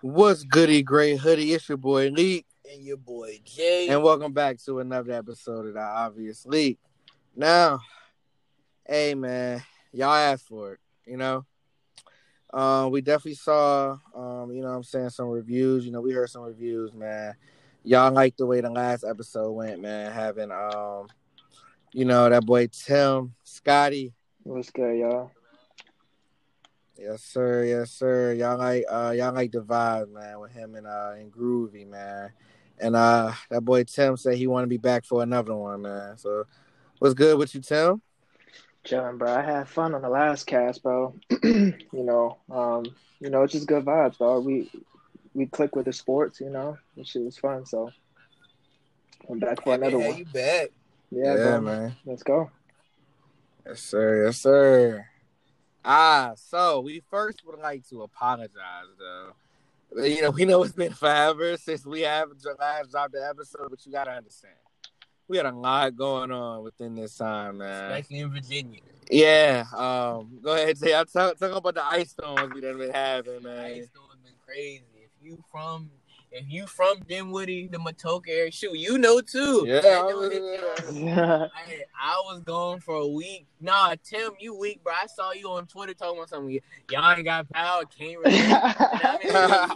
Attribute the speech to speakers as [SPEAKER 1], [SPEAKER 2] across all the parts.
[SPEAKER 1] What's goody, great hoodie? It's your boy Leak,
[SPEAKER 2] and your boy Jay.
[SPEAKER 1] and welcome back to another episode of the Obvious Leak. Now, hey man, y'all asked for it, you know. Um, we definitely saw, um, you know, what I'm saying some reviews. You know, we heard some reviews, man. Y'all like the way the last episode went, man. Having, um, you know, that boy Tim, Scotty,
[SPEAKER 3] What's good, y'all?
[SPEAKER 1] Yes, sir. Yes, sir. Y'all like uh y'all like the vibe, man, with him and uh and Groovy, man. And uh that boy Tim said he wanna be back for another one, man. So what's good with you, Tim?
[SPEAKER 3] Chilling, bro. I had fun on the last cast, bro. you know, um, you know, it's just good vibes, bro. We we click with the sports, you know. This shit was fun, so I'm back for another
[SPEAKER 2] man,
[SPEAKER 3] one.
[SPEAKER 2] You back?
[SPEAKER 3] Yeah,
[SPEAKER 1] Yeah,
[SPEAKER 3] bro.
[SPEAKER 1] man.
[SPEAKER 3] Let's go.
[SPEAKER 1] Yes, sir. Yes, sir. Ah, so we first would like to apologize though. You know, we know it's been forever since we have last dropped the episode, but you gotta understand. We had a lot going on within this time, man.
[SPEAKER 2] Especially in Virginia.
[SPEAKER 1] Yeah. Um, go ahead, say. I talk, talk about the ice storms we done been having, man.
[SPEAKER 2] Ice storm's been crazy. If you from if you from Dinwiddie, the Matoaca area, shoot, you know too.
[SPEAKER 1] Yeah,
[SPEAKER 2] I,
[SPEAKER 1] I was-
[SPEAKER 2] that-
[SPEAKER 3] yeah,
[SPEAKER 2] I, I was gone for a week. Nah, Tim, you weak, bro. I saw you on Twitter talking about something. Y'all ain't got power, can't really.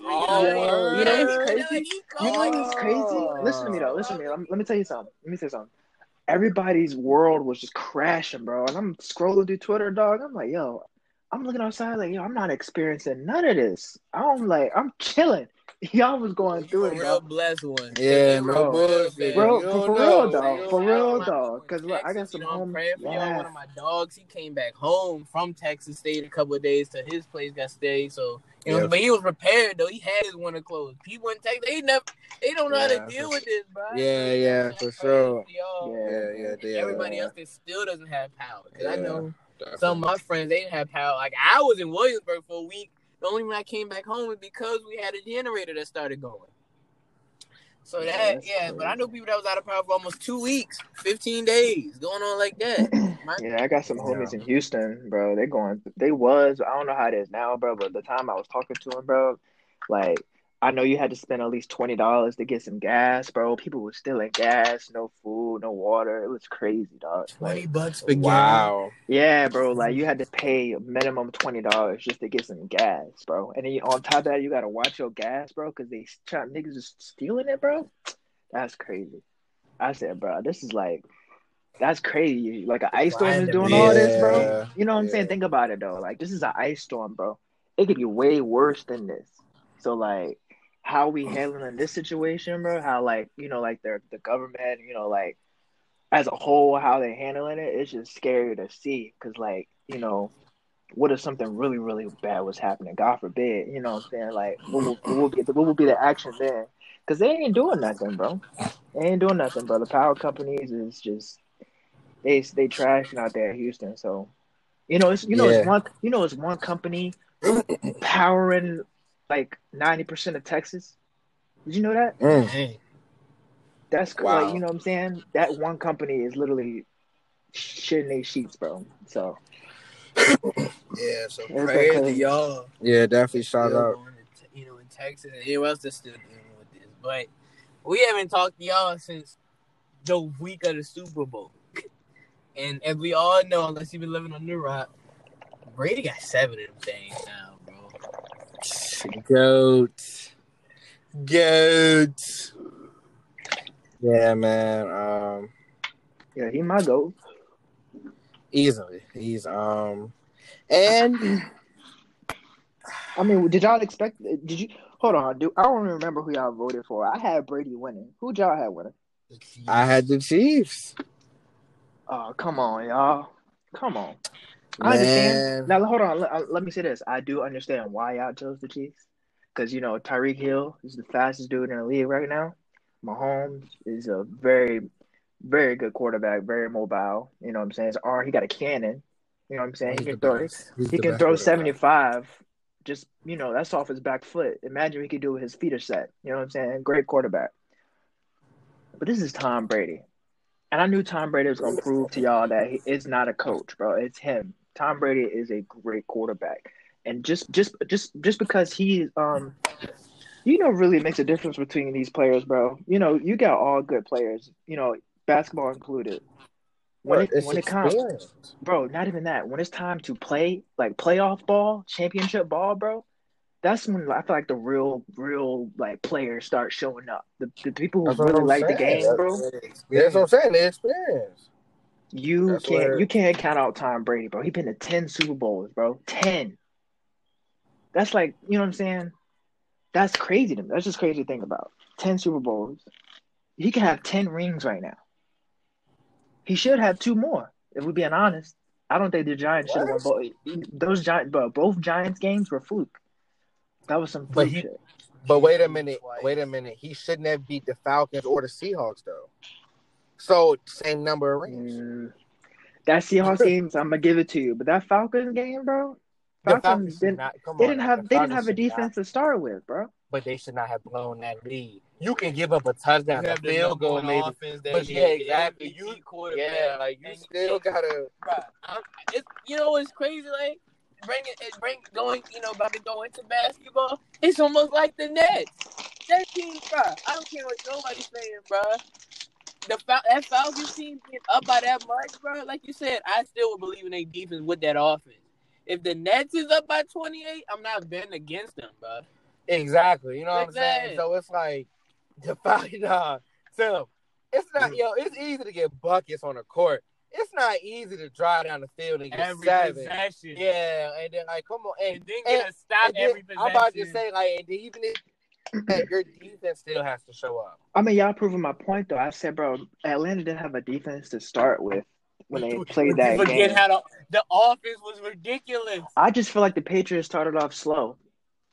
[SPEAKER 1] Oh.
[SPEAKER 3] You know what's crazy? You know what's crazy? Listen to me though. Listen to me. Let me, let me tell you something. Let me tell you something. Everybody's world was just crashing, bro. And I'm scrolling through Twitter, dog. I'm like, yo, I'm looking outside, like, yo, I'm not experiencing none of this. I'm like, I'm chilling. Y'all was going through
[SPEAKER 2] a
[SPEAKER 3] it,
[SPEAKER 2] real
[SPEAKER 3] bro.
[SPEAKER 2] blessed one.
[SPEAKER 1] Yeah,
[SPEAKER 2] They
[SPEAKER 1] no
[SPEAKER 2] real
[SPEAKER 1] bullshit.
[SPEAKER 2] bad.
[SPEAKER 3] Bro, for, for
[SPEAKER 1] know.
[SPEAKER 3] real, dog. For real,
[SPEAKER 2] My
[SPEAKER 3] dog. Because look, I got some
[SPEAKER 2] you know,
[SPEAKER 3] home.
[SPEAKER 2] praying for y'all.
[SPEAKER 3] Yeah.
[SPEAKER 2] One of my dogs, he came back home from Texas, stayed a couple of days to his place, got stayed. So, you know,
[SPEAKER 1] Yeah.
[SPEAKER 2] but he was prepared though. He had his winter clothes. People in Texas, they never, they don't know how to deal with this, bro.
[SPEAKER 1] Yeah, yeah,
[SPEAKER 2] I'm
[SPEAKER 1] for sure.
[SPEAKER 2] y'all.
[SPEAKER 3] Yeah.
[SPEAKER 1] Yeah, yeah, they
[SPEAKER 2] everybody
[SPEAKER 3] Yeah.
[SPEAKER 2] else that still doesn't have power. Because I know some of my friends they didn't have power. Like I was in Williamsburg for a week. The only reason I came back home is because we had a generator that started going. So
[SPEAKER 3] Yeah,
[SPEAKER 2] that
[SPEAKER 3] that's
[SPEAKER 2] yeah, but I
[SPEAKER 3] crazy.
[SPEAKER 2] know people that was out of power for almost two weeks, fifteen days, going on like that. My-
[SPEAKER 3] Yeah, I got some
[SPEAKER 1] Yeah.
[SPEAKER 3] homies in Houston, bro. They going. They was. I don't know how it is now, bro. But the time I was talking to them, bro, like I know you had to spend at least twenty dollars to get some gas, bro. People were stealing gas, no food, no water. It was crazy, dog.
[SPEAKER 2] Twenty
[SPEAKER 3] Like,
[SPEAKER 2] bucks for gas.
[SPEAKER 1] Wow.
[SPEAKER 3] yeah, bro. Like you had to pay a minimum twenty dollars just to get some gas, bro. And then you, on top of that, you gotta watch your gas, bro, because they try, niggas is stealing it, bro. That's crazy. I said, bro, this is like. That's crazy. Like an ice storm is doing all this, bro. You know what I'm saying? Think about it though. Like this is an ice storm, bro. It could be way worse than this. So like how we handling this situation, bro? How like, you know, like the the government, you know, like as a whole, how they handling it, it's just scary to see. Cause like, you know, what if something really, really bad was happening? God forbid, you know what I'm saying? Like what will, what be what will be the action then? Cause they ain't doing nothing, bro. They ain't doing nothing, bro. The power companies is just they they trashing out there in Houston. So you know it's you know
[SPEAKER 1] Yeah.
[SPEAKER 3] it's one you know it's one company powering like ninety percent of Texas. Did you know that?
[SPEAKER 1] Mm.
[SPEAKER 3] That's cool.
[SPEAKER 1] Wow.
[SPEAKER 3] like you know what I'm saying. That one company is literally shitting their sheets, bro. So
[SPEAKER 2] Yeah, so
[SPEAKER 3] been
[SPEAKER 2] prayers to
[SPEAKER 3] crazy.
[SPEAKER 2] y'all.
[SPEAKER 1] Yeah, definitely shout out.
[SPEAKER 2] to, you know, in Texas and anywhere else that's still dealing with this. But we haven't talked to y'all since the week of the Super Bowl. And as we all know, unless you've been living on the rock, Brady got seven of them things now, bro.
[SPEAKER 1] Goat. Goat. Yeah, man. Um
[SPEAKER 3] yeah, he my goat.
[SPEAKER 1] easily. He's um and
[SPEAKER 3] I mean, did y'all expect? Did you hold on? Do I don't remember who y'all voted for? I had Brady winning. Who y'all had winning?
[SPEAKER 1] I had the Chiefs.
[SPEAKER 3] Oh, come on, y'all. Come on. I
[SPEAKER 1] Man.
[SPEAKER 3] understand. Now, hold on. Let, let me say this. I do understand why y'all chose the Chiefs. Because, you know, Tyreek Hill is the fastest dude in the league right now. Mahomes is a very, very good quarterback, very mobile. You know what I'm saying? His arm, he got a cannon. You know what I'm saying? He can throw he can throw
[SPEAKER 1] quarterback.
[SPEAKER 3] 75. Just, you know, that's off his back foot. Imagine what he could do with his feet are set. You know what I'm saying? Great quarterback. But this is Tom Brady. And I knew Tom Brady was going to prove to y'all that he is not a coach, bro. It's him. Tom Brady is a great quarterback. And just just just just because he um You know, really makes a difference between these players, bro. You know, you got all good players. You know, basketball included. When it
[SPEAKER 1] It's
[SPEAKER 3] when it comes, bro, not even that. When it's time to play like playoff ball, championship ball, bro, that's when I feel like the real, real like players start showing up. The, the people who
[SPEAKER 1] That's
[SPEAKER 3] really like the game, bro.
[SPEAKER 1] Yeah, that's what I'm saying. The experience.
[SPEAKER 3] You
[SPEAKER 1] That's
[SPEAKER 3] can't
[SPEAKER 1] where-
[SPEAKER 3] you can't count out Tom Brady, bro. He's been to ten Super Bowls, bro. Ten. That's like you know what I'm saying. That's crazy to me. That's just crazy to think about. Ten Super Bowls. He could have ten rings right now. He should have two more. If we're being honest, I don't think the Giants should have won both. Those Giants, bro, both Giants games were fluke. That was some
[SPEAKER 1] But
[SPEAKER 3] fluke
[SPEAKER 1] he-
[SPEAKER 3] shit.
[SPEAKER 1] But wait a minute. Wait a minute. He shouldn't have beat the Falcons or the Seahawks though. So same number of rings.
[SPEAKER 3] Mm, that Seahawks games, I'm gonna give it to you. But that Falcons game, bro,
[SPEAKER 1] The
[SPEAKER 3] Falcons didn't.
[SPEAKER 1] not- come
[SPEAKER 3] They
[SPEAKER 1] on
[SPEAKER 3] didn't have.
[SPEAKER 1] The
[SPEAKER 3] They didn't have a
[SPEAKER 1] should not-
[SPEAKER 3] defense to start with, bro.
[SPEAKER 1] but they should not have blown that lead. You can give up a touchdown,
[SPEAKER 2] You
[SPEAKER 1] a
[SPEAKER 2] have the
[SPEAKER 1] field
[SPEAKER 2] number
[SPEAKER 1] goal,
[SPEAKER 2] one
[SPEAKER 1] maybe.
[SPEAKER 2] offense that
[SPEAKER 1] But yeah, exactly.
[SPEAKER 2] MVP
[SPEAKER 1] You-
[SPEAKER 2] quarterback.
[SPEAKER 1] Yeah, like you
[SPEAKER 2] And-
[SPEAKER 1] still
[SPEAKER 2] and-
[SPEAKER 1] gotta.
[SPEAKER 2] Bruh, I'm, it's, you know what's crazy? Like, bring it, it bring going, you know, about to go into basketball. It's almost like the Nets. That team, bruh, I don't care what nobody's saying, bruh. The Fal- that Falcons team get up by that much, bro. Like you said, I still would believe in a defense with that offense. If the Nets is up by 28, I'm not betting against them, bro.
[SPEAKER 1] Exactly. You know what I'm saying? So it's like the Falcons. Nah, so it's not. Yo, it's easy to get buckets on the court. It's not easy to drive down the field and get
[SPEAKER 2] Every
[SPEAKER 1] seven.
[SPEAKER 2] possession.
[SPEAKER 1] Yeah, and then like, come on, and,
[SPEAKER 2] And then get a stop
[SPEAKER 1] and then-
[SPEAKER 2] every possession.
[SPEAKER 1] I'm about to say like, and even if that your defense still has to show up.
[SPEAKER 3] I mean, y'all proving my point though. I said, bro, Atlanta didn't have a defense to start with when they played that
[SPEAKER 2] Forget
[SPEAKER 3] game.
[SPEAKER 2] how the, the offense was ridiculous.
[SPEAKER 3] I just feel like the Patriots started off slow.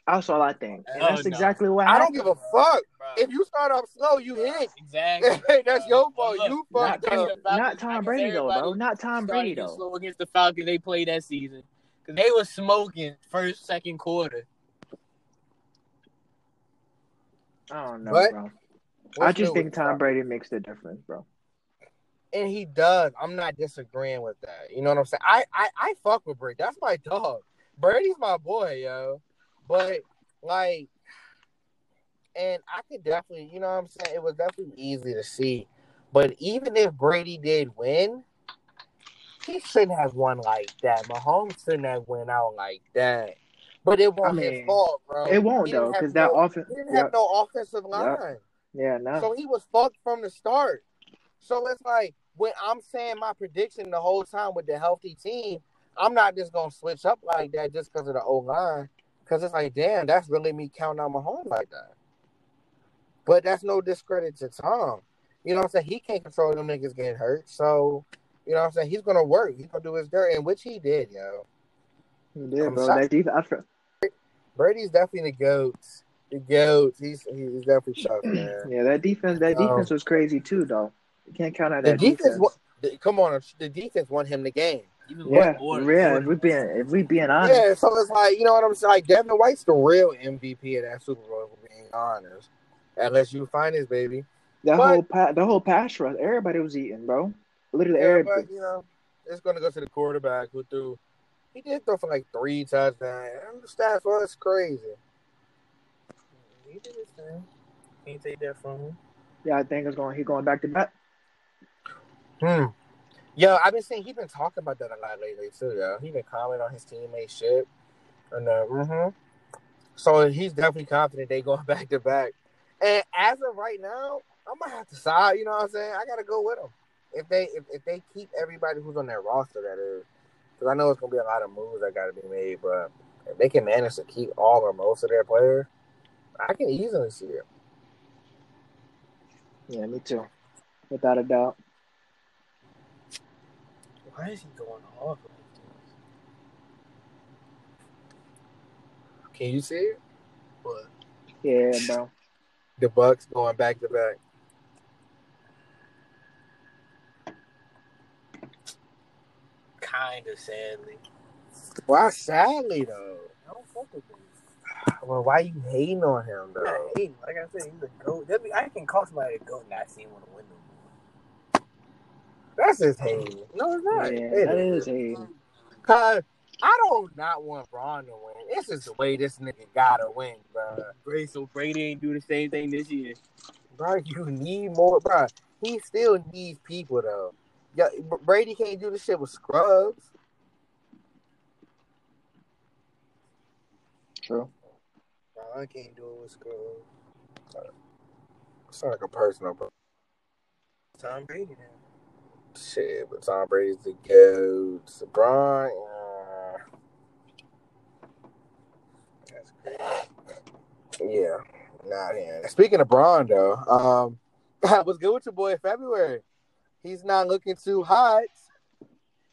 [SPEAKER 3] That's all I think, and
[SPEAKER 2] Oh,
[SPEAKER 3] that's
[SPEAKER 2] no.
[SPEAKER 3] exactly what
[SPEAKER 1] I
[SPEAKER 3] happened.
[SPEAKER 1] don't give a fuck
[SPEAKER 2] Bruh.
[SPEAKER 1] if you start off slow, you hit.
[SPEAKER 2] Exactly.
[SPEAKER 1] That's your fault.
[SPEAKER 2] Look,
[SPEAKER 1] You
[SPEAKER 3] Not
[SPEAKER 1] fucked
[SPEAKER 3] Tom,
[SPEAKER 1] up.
[SPEAKER 3] not Tom Brady though, bro. Not Tom Brady though.
[SPEAKER 2] slow against the Falcons they played that season because they were smoking first, second quarter.
[SPEAKER 3] Oh, I don't know,
[SPEAKER 1] What?
[SPEAKER 3] bro. I just think Tom
[SPEAKER 1] Tom?
[SPEAKER 3] Brady makes the difference, bro.
[SPEAKER 1] and he does. I'm not disagreeing with that. You know what I'm saying? I I, I fuck with Brady. That's my dog. Brady's my boy, yo. But like, and I could definitely, you know what I'm saying? It was definitely easy to see. But even if Brady did win, he shouldn't have won like that. Mahomes shouldn't have went out like that. But it won't
[SPEAKER 3] I
[SPEAKER 1] his
[SPEAKER 3] mean,
[SPEAKER 1] fault, bro.
[SPEAKER 3] It won't though, because that
[SPEAKER 1] no-
[SPEAKER 3] offense.
[SPEAKER 1] He didn't
[SPEAKER 3] Yeah,
[SPEAKER 1] have no offensive line.
[SPEAKER 3] yeah, no.
[SPEAKER 1] So he was fucked from the start. So it's like when I'm saying my prediction the whole time with the healthy team, I'm not just gonna switch up like that just because of the O line. Because it's like, damn, that's really me counting on my home like that. But that's no discredit to Tom. You know what I'm saying? He can't control them niggas getting hurt. So, you know what I'm saying? He's gonna work. He's gonna do his dirt, and which he did, yo.
[SPEAKER 3] Did,
[SPEAKER 1] I'm
[SPEAKER 3] bro.
[SPEAKER 1] sorry.
[SPEAKER 3] That defense,
[SPEAKER 1] Brady's definitely the goat. The goat. He's he's definitely tough, man.
[SPEAKER 3] yeah, that defense. That
[SPEAKER 1] Um,
[SPEAKER 3] defense was crazy too, though. You can't count out that
[SPEAKER 1] defense,
[SPEAKER 3] defense.
[SPEAKER 1] the- come on, the defense won him the game.
[SPEAKER 3] Yeah,
[SPEAKER 2] order-
[SPEAKER 3] yeah.
[SPEAKER 2] order-
[SPEAKER 3] If we being if we being honest,
[SPEAKER 1] Yeah, so it's like you know what I'm saying. Like Devin White's the real MVP of that Super Bowl. For being honest, unless you find his baby.
[SPEAKER 3] that
[SPEAKER 1] but-
[SPEAKER 3] whole pa- the whole pass rush, everybody was eating, bro. Literally,
[SPEAKER 1] Yeah,
[SPEAKER 3] everybody.
[SPEAKER 1] but you know, it's gonna go to the quarterback who threw. He did throw for like three touchdowns. And The stats was crazy.
[SPEAKER 2] He did his thing. Can't take that from him.
[SPEAKER 3] Yeah, I think it's going. He going back to back.
[SPEAKER 1] Hmm. Yo, I've been seeing he been talking about that a lot lately too. Yo, he been commenting on his teammate shit, and uh, mm-hmm. So he's definitely confident they going back to back. And as of right now, I'm gonna have to side. You know what I'm saying? I gotta go with them. If they if, if they keep everybody who's on their roster, that is, because I know it's gonna be a lot of moves that got to be made. But if they can manage to keep all or most of their players, I can easily see it.
[SPEAKER 3] Yeah, me too. Without a doubt.
[SPEAKER 2] Why is he going off like this?
[SPEAKER 1] Can you see it?
[SPEAKER 2] But
[SPEAKER 3] Yeah, bro.
[SPEAKER 1] The Bucs going back to back.
[SPEAKER 2] Kind of sadly.
[SPEAKER 1] Why sadly though?
[SPEAKER 2] I don't fuck with him.
[SPEAKER 1] Well, why you hating on him
[SPEAKER 2] I'm
[SPEAKER 1] though?
[SPEAKER 2] not hating. Like I said, he's a goat. That'd be- I can call somebody a goat and not see him want to win no more.
[SPEAKER 1] That's just hating. No, it's not.
[SPEAKER 3] Yeah,
[SPEAKER 1] It
[SPEAKER 3] that
[SPEAKER 1] is.
[SPEAKER 3] is a
[SPEAKER 1] Cause I don't not want Bron to win. This is the way this nigga gotta win, bro.
[SPEAKER 2] Brady, so Brady ain't do the same thing this year.
[SPEAKER 1] Bro, you need more, bro. He still needs people though. Yeah, Brady can't do the shit with scrubs.
[SPEAKER 3] True.
[SPEAKER 1] Bro, I can't do it with scrubs. It's not like a personal, bro.
[SPEAKER 2] Tom Brady now.
[SPEAKER 1] Shit, but Tom Brady's the goat. So Bron, uh, that's crazy. Yeah, not him. Speaking of Bron, though, um, what's good with your boy February? He's not looking too hot.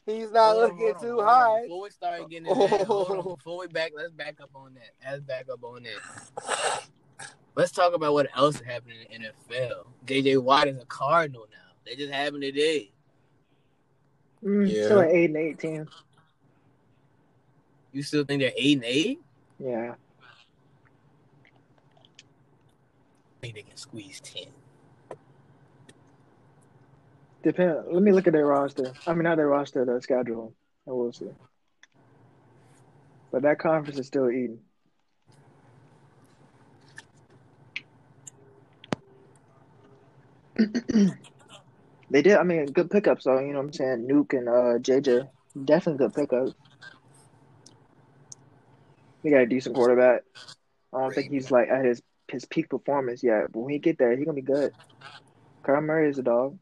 [SPEAKER 1] He's not
[SPEAKER 2] Hold on,
[SPEAKER 1] looking
[SPEAKER 2] hold on,
[SPEAKER 1] too
[SPEAKER 2] hold on.
[SPEAKER 1] hot.
[SPEAKER 2] Before we start getting into that, hold on. Before we back, let's back up on that. Let's back up on that. Let's talk about what else happened in the NFL. JJ Watt is a Cardinal now. They just happened today.
[SPEAKER 3] Mm,
[SPEAKER 1] Yeah.
[SPEAKER 3] Still at eight and eighteen.
[SPEAKER 2] You still think they're eight and eight?
[SPEAKER 3] Yeah.
[SPEAKER 2] I think they can squeeze ten.
[SPEAKER 3] Depend. Let me look at their roster. I mean, not their roster, their schedule, and we'll see. But that conference is still eating. they did. I mean, good pickups. So you know what I'm saying. Nuk and uh, JJ, definitely good pickups. They got a decent quarterback. I don't think he's like at his his peak performance yet, but when he get there, he gonna be good. Kyler Murray is a dog.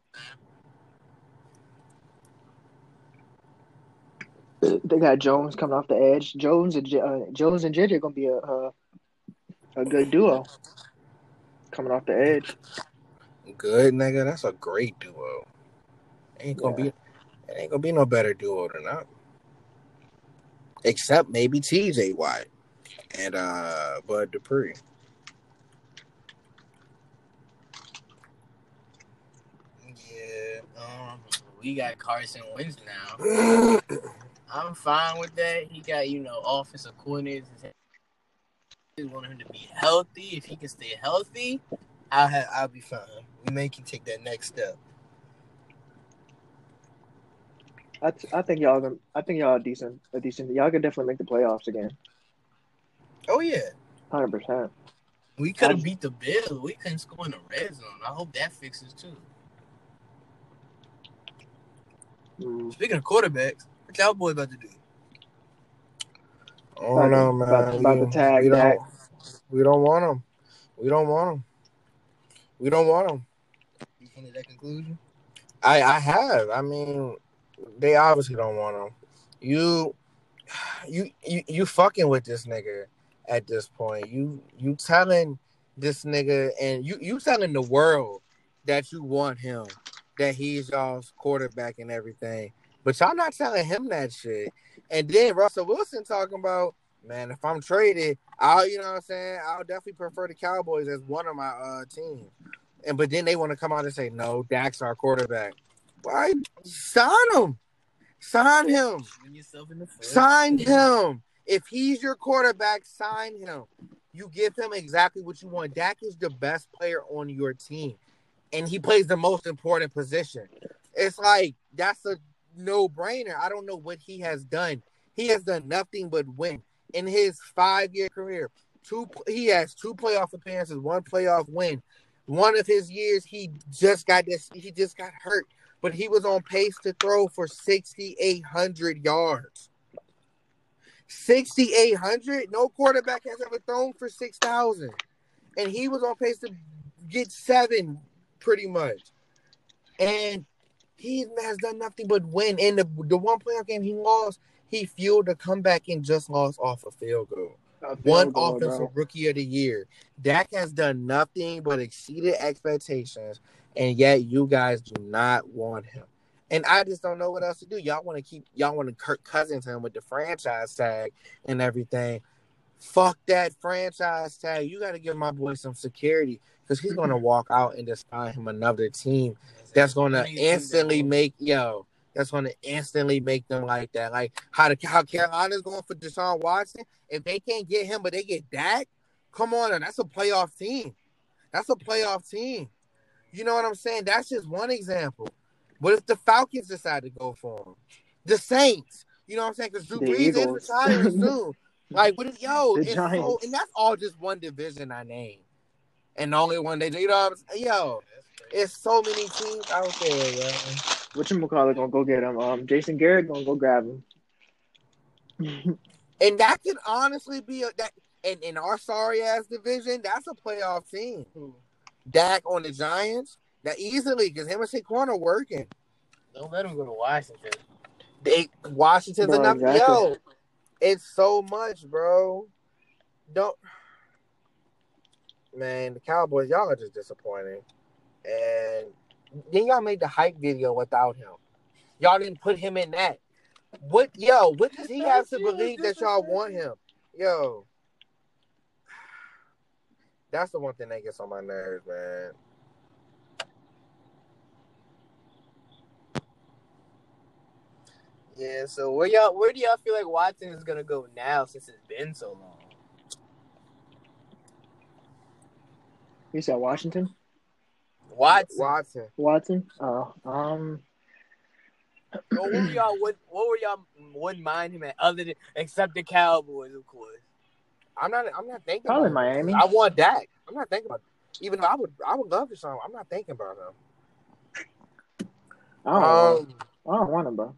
[SPEAKER 3] They got Jones coming off the edge. Jones and uh, Jones and JJ gonna be a a, a good duo coming off the edge.
[SPEAKER 1] Good nigga, that's a great duo. Ain't gonna
[SPEAKER 3] Yeah.
[SPEAKER 1] be, it ain't gonna be no better duo than that. Except maybe TJ Watt and uh Bud Dupree.
[SPEAKER 2] Yeah. Um, we got Carson Wentz now. I'm fine with that. He got, you know, offensive coordinators. They want him to be healthy. If he can stay healthy, I'll have, I'll be fine. We may can take that next step.
[SPEAKER 3] I, t- I think y'all gonna, I think y'all are decent a decent y'all can definitely make the playoffs again.
[SPEAKER 2] Oh yeah,
[SPEAKER 3] Hundred percent.
[SPEAKER 2] we could have beat the Bills. We couldn't score in the red zone. I hope that fixes too.
[SPEAKER 3] Mm.
[SPEAKER 2] Speaking of quarterbacks, what y'all boy about to do?
[SPEAKER 1] Oh, I don't know, man.
[SPEAKER 3] About, about to
[SPEAKER 1] We-
[SPEAKER 3] tag
[SPEAKER 1] we don't, we don't want him. We don't want him. We don't want him.
[SPEAKER 2] You came to that conclusion?
[SPEAKER 1] I I have. I mean, they obviously don't want him. You, you, you, you fucking with this nigga at this point. You, you telling this nigga, and you, you telling the world that you want him, that he's y'all's quarterback and everything. But y'all not telling him that shit. And then Russell Wilson talking about, man, if I'm traded, I'll, you know what I'm saying? I'll definitely prefer the Cowboys as one of my uh teams. And but then they want to come out and say, no, Dak's our quarterback. Why sign him? Sign him.
[SPEAKER 2] Shooting yourself in the foot.
[SPEAKER 1] Sign him. If he's your quarterback, sign him. You give him exactly what you want. Dak is the best player on your team, and he plays the most important position. It's like that's a no brainer. I don't know what he has done. He has done nothing but win in his five year career. Two, he has two playoff appearances, one playoff win. One of his years, he just got this. He just got hurt, but he was on pace to throw for sixty eight hundred yards. 6,800. No quarterback has ever thrown for 6,000. And he was on pace to get seven pretty much. And he has done nothing but win. In the, the one playoff game he lost, he fueled a comeback and just lost off a field goal.
[SPEAKER 3] A field
[SPEAKER 1] One
[SPEAKER 3] goal,
[SPEAKER 1] offensive
[SPEAKER 3] bro.
[SPEAKER 1] rookie of the year. Dak has done nothing but exceeded expectations, and yet you guys do not want him. And I just don't know what else to do. Y'all want to keep y'all want to Kirk Cousins him with the franchise tag and everything. Fuck that franchise tag. You got to give my boy some security because he's gonna walk out and just find him another team that's gonna instantly make yo. That's gonna instantly make them like that. Like how the how Carolina's going for Deshaun Watson. If they can't get him, but they get Dak, come on, that's a playoff team. That's a playoff team. You know what I'm saying? That's just one example. What if the Falcons decide to go for him? The Saints. You know what I'm saying? Because Drew
[SPEAKER 3] The
[SPEAKER 1] Brees
[SPEAKER 3] Eagles.
[SPEAKER 1] is retiring soon. Like, what is, yo,
[SPEAKER 3] The
[SPEAKER 1] it's so, and that's all just one division I named. And the only one they, you know what I'm saying? Yo, it's so many teams out there, yo.
[SPEAKER 3] What you call? Gonna go get him. Um, Jason Garrett gonna go grab him.
[SPEAKER 1] And that could honestly be a, that. And in our sorry ass division, that's a playoff team. Dak on the Giants, that easily because him and Saquon are working.
[SPEAKER 2] Don't let him go to Washington.
[SPEAKER 1] They Washington's
[SPEAKER 3] Bro,
[SPEAKER 1] enough.
[SPEAKER 3] exactly.
[SPEAKER 1] Yo, it's so much, bro. Don't man, the Cowboys, y'all are just disappointing. And then y'all made the hype video without him. Y'all didn't put him in that. What yo, what does he have to believe that y'all want him? Yo. That's the one thing that gets on my nerves, man.
[SPEAKER 2] Yeah, so where y'all where do y'all feel like Watson is gonna go now since it's been so long?
[SPEAKER 3] You said Washington,
[SPEAKER 2] Watson.
[SPEAKER 1] Watson.
[SPEAKER 3] Watson. Oh, um,
[SPEAKER 2] what were y'all would what were y'all wouldn't mind him at other than except the Cowboys, of course.
[SPEAKER 1] I'm not. I'm not thinking.
[SPEAKER 3] Probably
[SPEAKER 1] about him.
[SPEAKER 3] Miami.
[SPEAKER 1] I want Dak. I'm not thinking about. Even though I would, I would love to show. I'm not thinking about him.
[SPEAKER 3] I don't, want,
[SPEAKER 1] Um,
[SPEAKER 3] I don't want him, bro.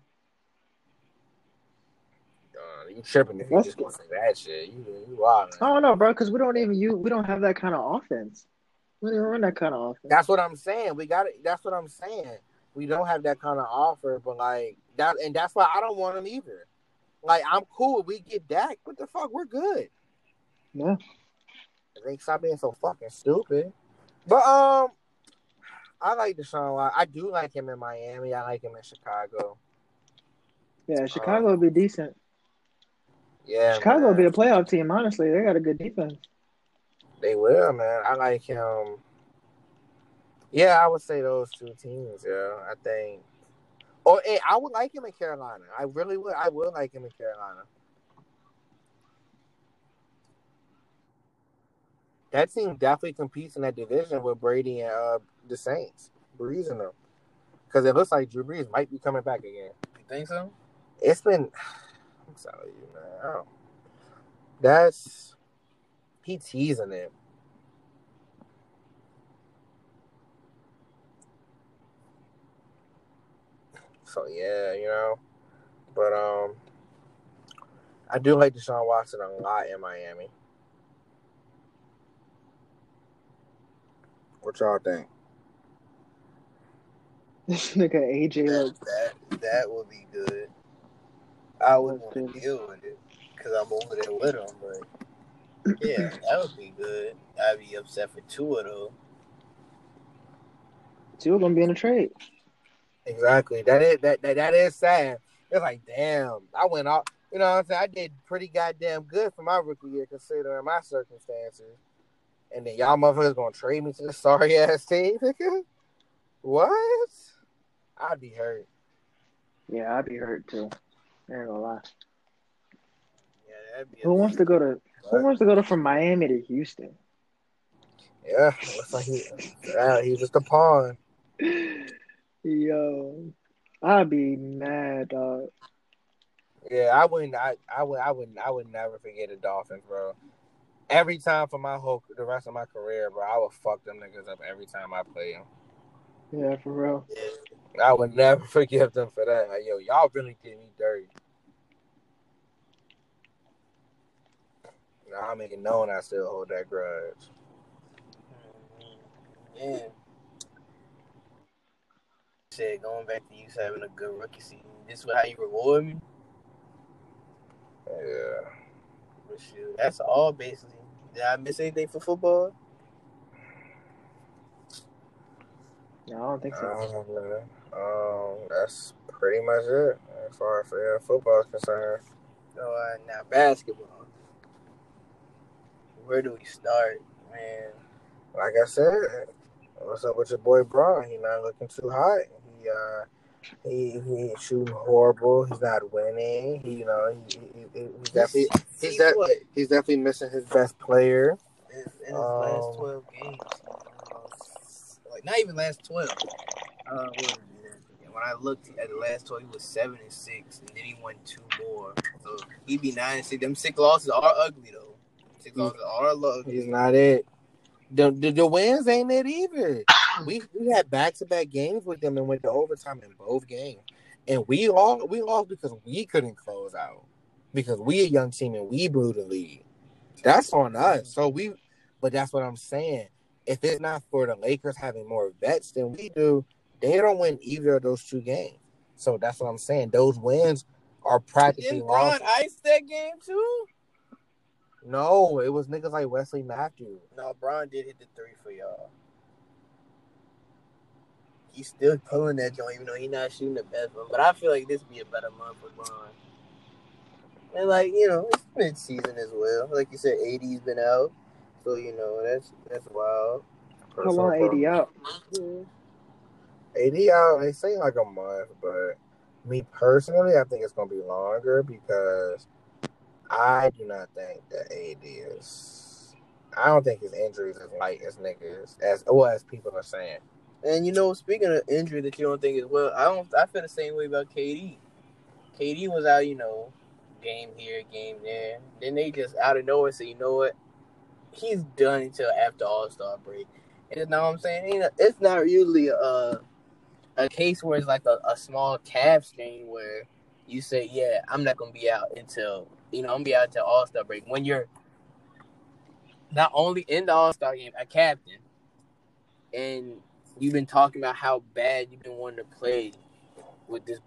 [SPEAKER 1] uh, you tripping if you
[SPEAKER 3] That's
[SPEAKER 1] just
[SPEAKER 3] good.
[SPEAKER 1] want to say that shit. You, you wild.
[SPEAKER 3] I don't know, bro, because we don't even you we don't have that kind of offense. We don't run that kind of offense.
[SPEAKER 1] That's what I'm saying. We got it. That's what I'm saying. We don't have that kind of offer, but like that, and that's why I don't want him either. Like I'm cool. We get Dak. What the fuck? We're good.
[SPEAKER 3] Yeah.
[SPEAKER 1] They stop being so fucking stupid. But um, I like Deshaun. Watson. I do like him in Miami. I like him in Chicago.
[SPEAKER 3] Yeah, Chicago would be decent.
[SPEAKER 1] Yeah,
[SPEAKER 3] Chicago
[SPEAKER 1] man.
[SPEAKER 3] would be a playoff team. Honestly, they got a good defense.
[SPEAKER 1] They will, man. I like him. Yeah, I would say those two teams. Yeah, I think. Or eh, I would like him in Carolina. I really would. I would like him in Carolina. That team definitely competes in that division with Brady and uh, the Saints, Brees and them, because it looks like Drew Brees might be coming back again.
[SPEAKER 2] You think so?
[SPEAKER 1] It's been. I'm you, man. I don't- know. That's he teasing it. So yeah, you know, but um, I do like Deshaun Watson a lot in Miami. What y'all think?
[SPEAKER 3] This nigga AJ
[SPEAKER 2] That, that that would be good. I would
[SPEAKER 3] That's
[SPEAKER 2] want to deal with it because I'm over there with him, but yeah, that would be good. I'd be upset for two of those.
[SPEAKER 3] two gonna be in a trade.
[SPEAKER 1] Exactly. That is that, that that is sad. It's like, damn, I went off. You know what I'm saying? I did pretty goddamn good for my rookie year considering my circumstances. And then y'all motherfuckers gonna trade me to the sorry ass team? What? I'd be hurt.
[SPEAKER 3] Yeah, I'd be hurt too. I ain't gonna lie.
[SPEAKER 2] Yeah, that'd be.
[SPEAKER 3] Who wants to go to Who wants to go to from Miami to Houston?
[SPEAKER 1] yeah, looks like he, yeah, he's just a pawn.
[SPEAKER 3] Yo, I'd be mad, dog.
[SPEAKER 1] Yeah, I wouldn't. I, I would. I would. I would never forget the Dolphins, bro. Every time for my whole the rest of my career, bro, I would fuck them niggas up every time I play them.
[SPEAKER 3] Yeah, for real.
[SPEAKER 1] I would never forgive them for that. Like, yo, y'all really did me dirty. Now I'm making known I still hold that grudge.
[SPEAKER 2] Yeah. Said going back to you having a good rookie season. This is how you reward me.
[SPEAKER 1] Yeah.
[SPEAKER 2] But shoot, that's all basically. Did I miss anything for football?
[SPEAKER 3] No, I don't think so.
[SPEAKER 1] Um, um, that's pretty much it as far as football is concerned.
[SPEAKER 2] So uh, now basketball. Where do we start, man?
[SPEAKER 1] Like I said, what's up with your boy Bron? He not looking too hot. He uh, he he shooting horrible. He's not winning. He you know he, he, he he's definitely he's, de- he's definitely missing his best player.
[SPEAKER 2] In, in his last
[SPEAKER 1] Um,
[SPEAKER 2] twelve games, uh, like not even last twelve. Uh, what was it? when I looked at the last tour, he was seven and six, and then he won two more. So he'd be nine and six. Them six losses are ugly though. Six losses are ugly.
[SPEAKER 1] He's not it. The, the the wins ain't it either. We we had back to back games with them and went to overtime in both games, and we all we lost because we couldn't close out because we a young team and we blew the lead. That's on us. So we, but that's what I'm saying. If it's not for the Lakers having more vets than we do, they don't win either of those two games. So that's what I'm saying. Those wins are practically
[SPEAKER 2] Didn't
[SPEAKER 1] lost.
[SPEAKER 2] ice that game too?
[SPEAKER 1] No, it was niggas like Wesley Matthews.
[SPEAKER 2] No, Bron did hit the three for y'all. He's still pulling that joint, even though he's not shooting the best one. But I feel like this be a better month for Bron. And like you know, it's mid season as well. Like you said, AD's been out, so you know that's that's wild.
[SPEAKER 3] How long AD out?
[SPEAKER 1] AD out, they say like a month, but me personally, I think it's gonna be longer because I do not think that AD is. I don't think his injuries as light as niggas as well as people are saying.
[SPEAKER 2] And you know, speaking of injury that you don't think is well, I don't. I feel the same way about KD. KD was out, you know, game here, game there. Then they just out of nowhere say, you know what, he's done until after All Star break. And you know what I'm saying? It's not usually a a case where it's like a, a small calf strain where you say, yeah, I'm not gonna be out until you know I'm gonna be out to All Star break. When you're not only in the All Star game, a captain, and you've been talking about how bad you've been wanting to play with this.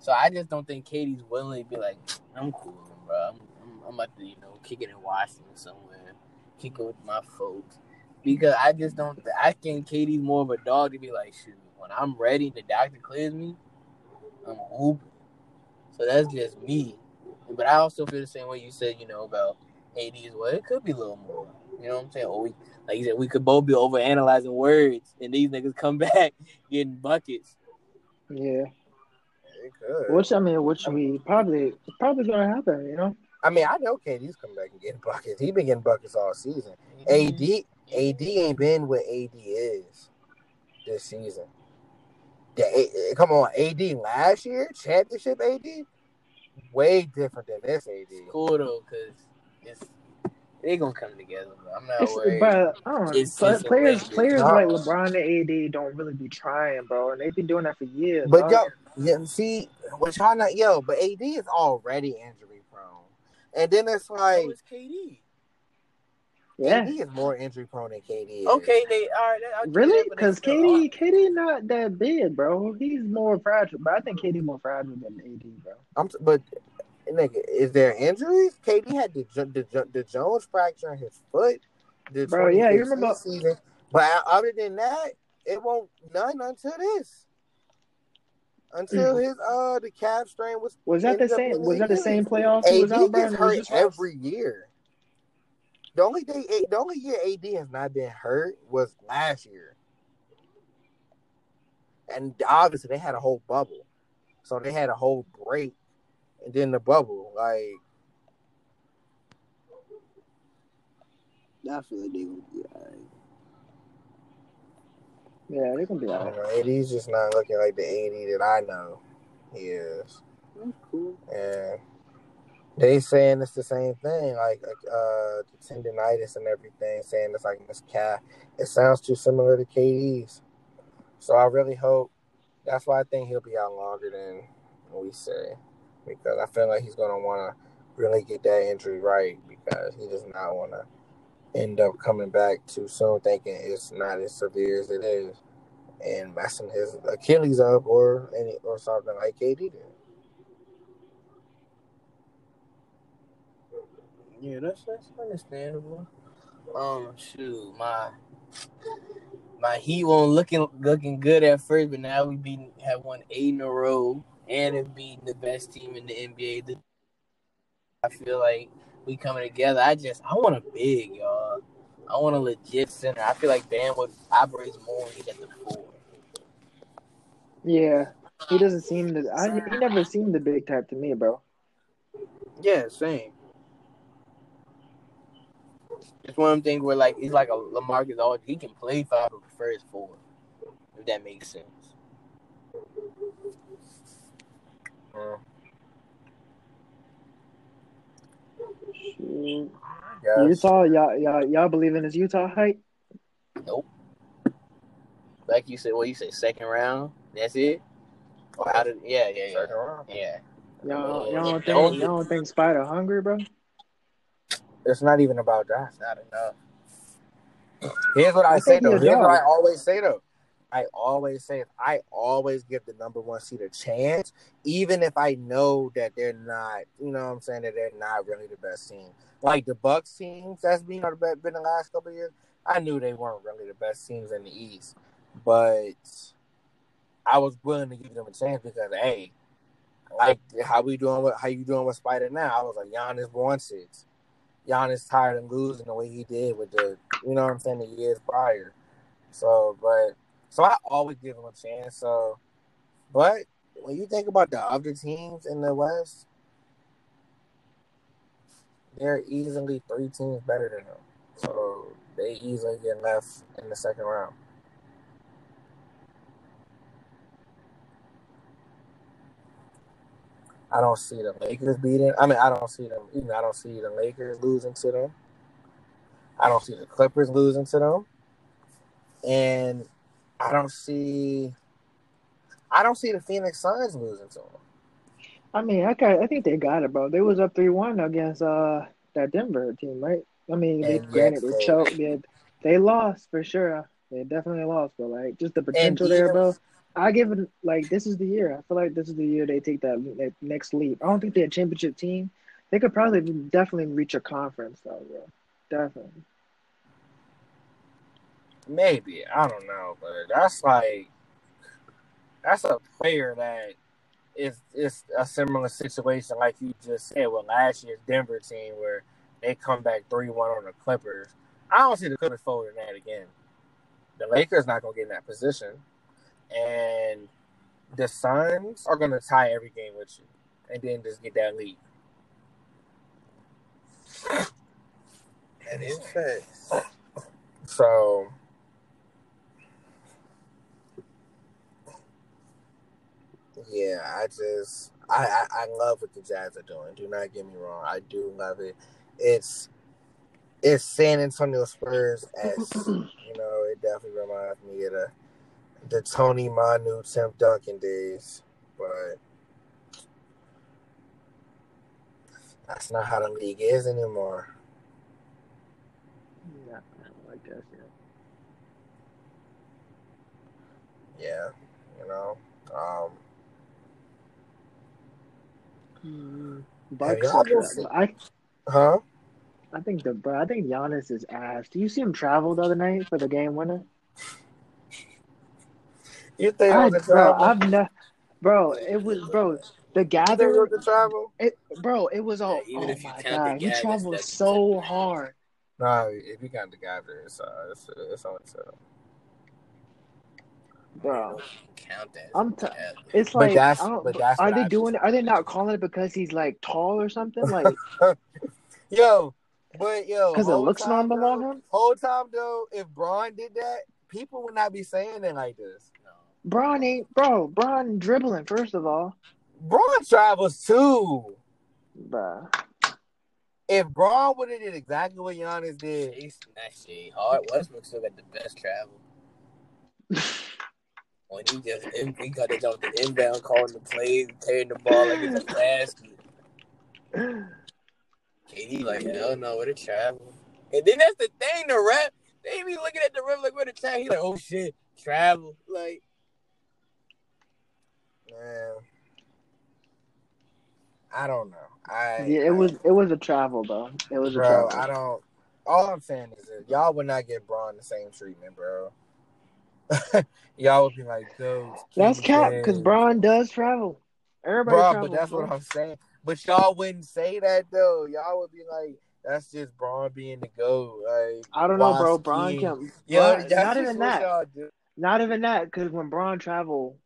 [SPEAKER 2] So I just don't think KD's willing to be like, I'm cool, bro. I'm, I'm, I'm about to, you know, kick it in Washington somewhere, kick it with my folks. Because I just don't, I think KD's more of a dog to be like, shoot, when I'm ready, the doctor clears me, I'm hooping. So that's just me. But I also feel the same way you said, you know, about AD as well. It could be a little more. You know what I'm saying? Or we, like you said, we could both be over analyzing words, and these niggas come back getting buckets.
[SPEAKER 3] Yeah.
[SPEAKER 1] It could.
[SPEAKER 3] Which I mean, which we probably probably gonna happen. You know.
[SPEAKER 1] I mean, I know KD's coming back and getting buckets. He been getting buckets all season. Mm-hmm. AD AD ain't been what AD is this season. The, come on, AD last year championship AD way different than this AD.
[SPEAKER 2] It's cool though, cause it's they gonna come together. Bro. I'm not
[SPEAKER 3] It's,
[SPEAKER 2] worried.
[SPEAKER 3] but I don't know.
[SPEAKER 2] It's-
[SPEAKER 3] Pla-
[SPEAKER 2] it's
[SPEAKER 3] players players
[SPEAKER 1] Nah.
[SPEAKER 3] like LeBron and AD don't really be trying, bro, and they've been doing that for years.
[SPEAKER 1] But
[SPEAKER 3] dog.
[SPEAKER 1] yo, yeah, see, what y'all not yo, but AD is already injury prone, and then it's like
[SPEAKER 2] so is KD.
[SPEAKER 3] Yeah,
[SPEAKER 1] AD is more injury prone than KD. Is.
[SPEAKER 2] Okay, they all right. I'll give you
[SPEAKER 3] really?
[SPEAKER 2] that, but they
[SPEAKER 3] Because
[SPEAKER 2] still
[SPEAKER 3] KD KD not that big, bro. He's more fragile, but I think KD more fragile than AD, bro.
[SPEAKER 1] I'm, but nigga, is there injuries? KD had the the, the Jones fracture in his foot. The
[SPEAKER 3] Bro, yeah, you remember-
[SPEAKER 1] Season. But other than that, it won't none until this. Until his uh the calf strain was
[SPEAKER 3] Was that the same? Was that the same playoff he was out,
[SPEAKER 1] gets
[SPEAKER 3] and it was
[SPEAKER 1] hurt
[SPEAKER 3] just worse?
[SPEAKER 1] every year. The only day, the only year AD has not been hurt was last year, and obviously they had a whole bubble, so they had a whole break, and then the bubble. Like
[SPEAKER 2] I feel like they gonna be all right.
[SPEAKER 3] Yeah, they're gonna be alright.
[SPEAKER 1] AD's just not looking like the AD that I know he is,
[SPEAKER 2] That's cool.
[SPEAKER 1] and they saying it's the same thing, like uh the tendonitis and everything, saying it's like this calf. It sounds too similar to KD's. So I really hope that's why I think he'll be out longer than we say. Because I feel like he's gonna wanna really get that injury right because he does not wanna end up coming back too soon thinking it's not as severe as it is and messing his Achilles up or any or something like KD did.
[SPEAKER 2] Yeah, that's that's understandable. Um, shoot, my my Heat won't looking looking good at first, but now we beat have won eight in a row and have beaten the best team in the NBA. The- I feel like we coming together. I just I want a big y'all. I want a legit center. I feel like Bam would operates more when he's at the four.
[SPEAKER 3] Yeah, he doesn't seem to. I, he never seemed the big type to me, bro.
[SPEAKER 2] Yeah, same. It's one of them things where like he's like a Lamarcus all He can play five but prefers four. If that makes sense.
[SPEAKER 1] Mm, yes.
[SPEAKER 3] Utah, y'all, y'all, y'all believe in his Utah hype?
[SPEAKER 2] Nope. Like you said, what you say, second round? That's it. Or how did? Yeah, yeah, yeah,
[SPEAKER 1] Second round.
[SPEAKER 2] yeah.
[SPEAKER 3] Y'all, y'all don't
[SPEAKER 2] don't-
[SPEAKER 3] think y'all don't think Spider hungry, bro?
[SPEAKER 1] It's not even about that.
[SPEAKER 2] Not enough.
[SPEAKER 1] Here's what I,
[SPEAKER 3] I
[SPEAKER 1] say though.
[SPEAKER 3] a
[SPEAKER 1] Here's what. I always say though. I always say I always give the number one seed a chance, even if I know that they're not. You know what I'm saying that they're not really the best team. Like the Bucks teams that's been on the be- been the last couple of years. I knew they weren't really the best teams in the East, but I was willing to give them a chance because hey, like how we doing with how you doing with Spider now? I was like Giannis wants it. Giannis tired of losing the way he did with the, you know what I'm saying, the years prior. So, but so I always give him a chance. So, but when you think about the other teams in the West, they're easily three teams better than them. So they easily get left in the second round. I don't see the Lakers beating. I mean, I don't see them. Even I don't see the Lakers losing to them. I don't see the Clippers losing to them, and I don't see. I don't see the Phoenix Suns losing to them.
[SPEAKER 3] I mean, I got, I think they got it, bro. They was up three one against uh that Denver team, right? I mean, they, granted they- choked. They, they lost for sure. They definitely lost, but like just the potential there, bro. I give it like this is the year. I feel like this is the year they take that, that next leap. I don't think they're a championship team. They could probably definitely reach a conference though, bro. Definitely.
[SPEAKER 1] Maybe I don't know, but that's like that's a player that is is a similar situation like you just said with last year's Denver team where they come back three one on the Clippers. I don't see the Clippers folding that again. The Lakers not gonna get in that position, and the Suns are gonna tie every game with you, and then just get that lead.
[SPEAKER 2] That is fact.
[SPEAKER 1] So yeah, I just I, I I love what the Jazz are doing. Do not get me wrong, I do love it. It's it's San Antonio Spurs as you know. It definitely reminds me of the the Tony Manu, Tim Duncan days, but that's not how the league is anymore.
[SPEAKER 3] Yeah, I guess yeah.
[SPEAKER 1] Yeah, you know. Um,
[SPEAKER 3] Mm, Bucks.
[SPEAKER 1] y'all
[SPEAKER 3] are
[SPEAKER 1] been
[SPEAKER 3] tra-
[SPEAKER 1] see-
[SPEAKER 3] I
[SPEAKER 1] huh?
[SPEAKER 3] I think the. I think Giannis is ass. Do you see him travel the other night for the game winner?
[SPEAKER 1] You think
[SPEAKER 3] I,
[SPEAKER 1] it was a
[SPEAKER 3] bro. I've never, bro. It was bro. The
[SPEAKER 1] You think it was a travel?
[SPEAKER 3] it, bro. It was all.
[SPEAKER 2] Yeah, even
[SPEAKER 3] oh
[SPEAKER 2] if you
[SPEAKER 3] my
[SPEAKER 2] count the
[SPEAKER 3] god, he
[SPEAKER 2] gathers,
[SPEAKER 3] traveled so
[SPEAKER 2] acceptable.
[SPEAKER 3] hard.
[SPEAKER 1] Nah, if you got the gather, it's uh, it's, it's on its
[SPEAKER 3] Bro,
[SPEAKER 2] Count that.
[SPEAKER 3] I'm t-
[SPEAKER 2] Yeah.
[SPEAKER 3] it's
[SPEAKER 1] But
[SPEAKER 3] like
[SPEAKER 1] that's-
[SPEAKER 3] I don't.
[SPEAKER 1] but that's
[SPEAKER 3] are they
[SPEAKER 1] I
[SPEAKER 3] doing? Are they not calling it because he's like tall or something? Like
[SPEAKER 1] Yo, but yo,
[SPEAKER 3] because it looks normal on him?
[SPEAKER 1] Whole time though, if Bron did that, people would not be saying it like this.
[SPEAKER 2] No.
[SPEAKER 3] Bron ain't bro. Bron dribbling first of all,
[SPEAKER 1] Bron travels too.
[SPEAKER 3] bro.
[SPEAKER 1] If Bron would have did exactly what Giannis did,
[SPEAKER 2] He's that shit hard. Westbrook still got the best travel. When he just he got it off the inbound, calling the plays, tearing the ball like it's a basket. KD like hell no, where the travel? And then that's the thing, the rep. They be looking at the rep like where the travel. He like, oh shit, travel. Like
[SPEAKER 1] man, I don't know. I
[SPEAKER 3] Yeah, it was it was a travel, though. It was a travel.
[SPEAKER 1] I don't. All I'm saying is that y'all would not get Bron the same treatment, bro. y'all would be like,
[SPEAKER 3] That's cap because. Bron does travel. Everybody
[SPEAKER 1] bro.
[SPEAKER 3] travels.
[SPEAKER 1] But that's
[SPEAKER 3] bro.
[SPEAKER 1] what I'm saying. But y'all wouldn't say that though. Y'all would be like, that's just Bron being the goat. Like
[SPEAKER 3] I don't know, bro. Bron
[SPEAKER 1] ski?
[SPEAKER 3] can.
[SPEAKER 1] Yo,
[SPEAKER 3] Bron-
[SPEAKER 1] that's
[SPEAKER 3] not even that. Not even that. Because when Bron travel,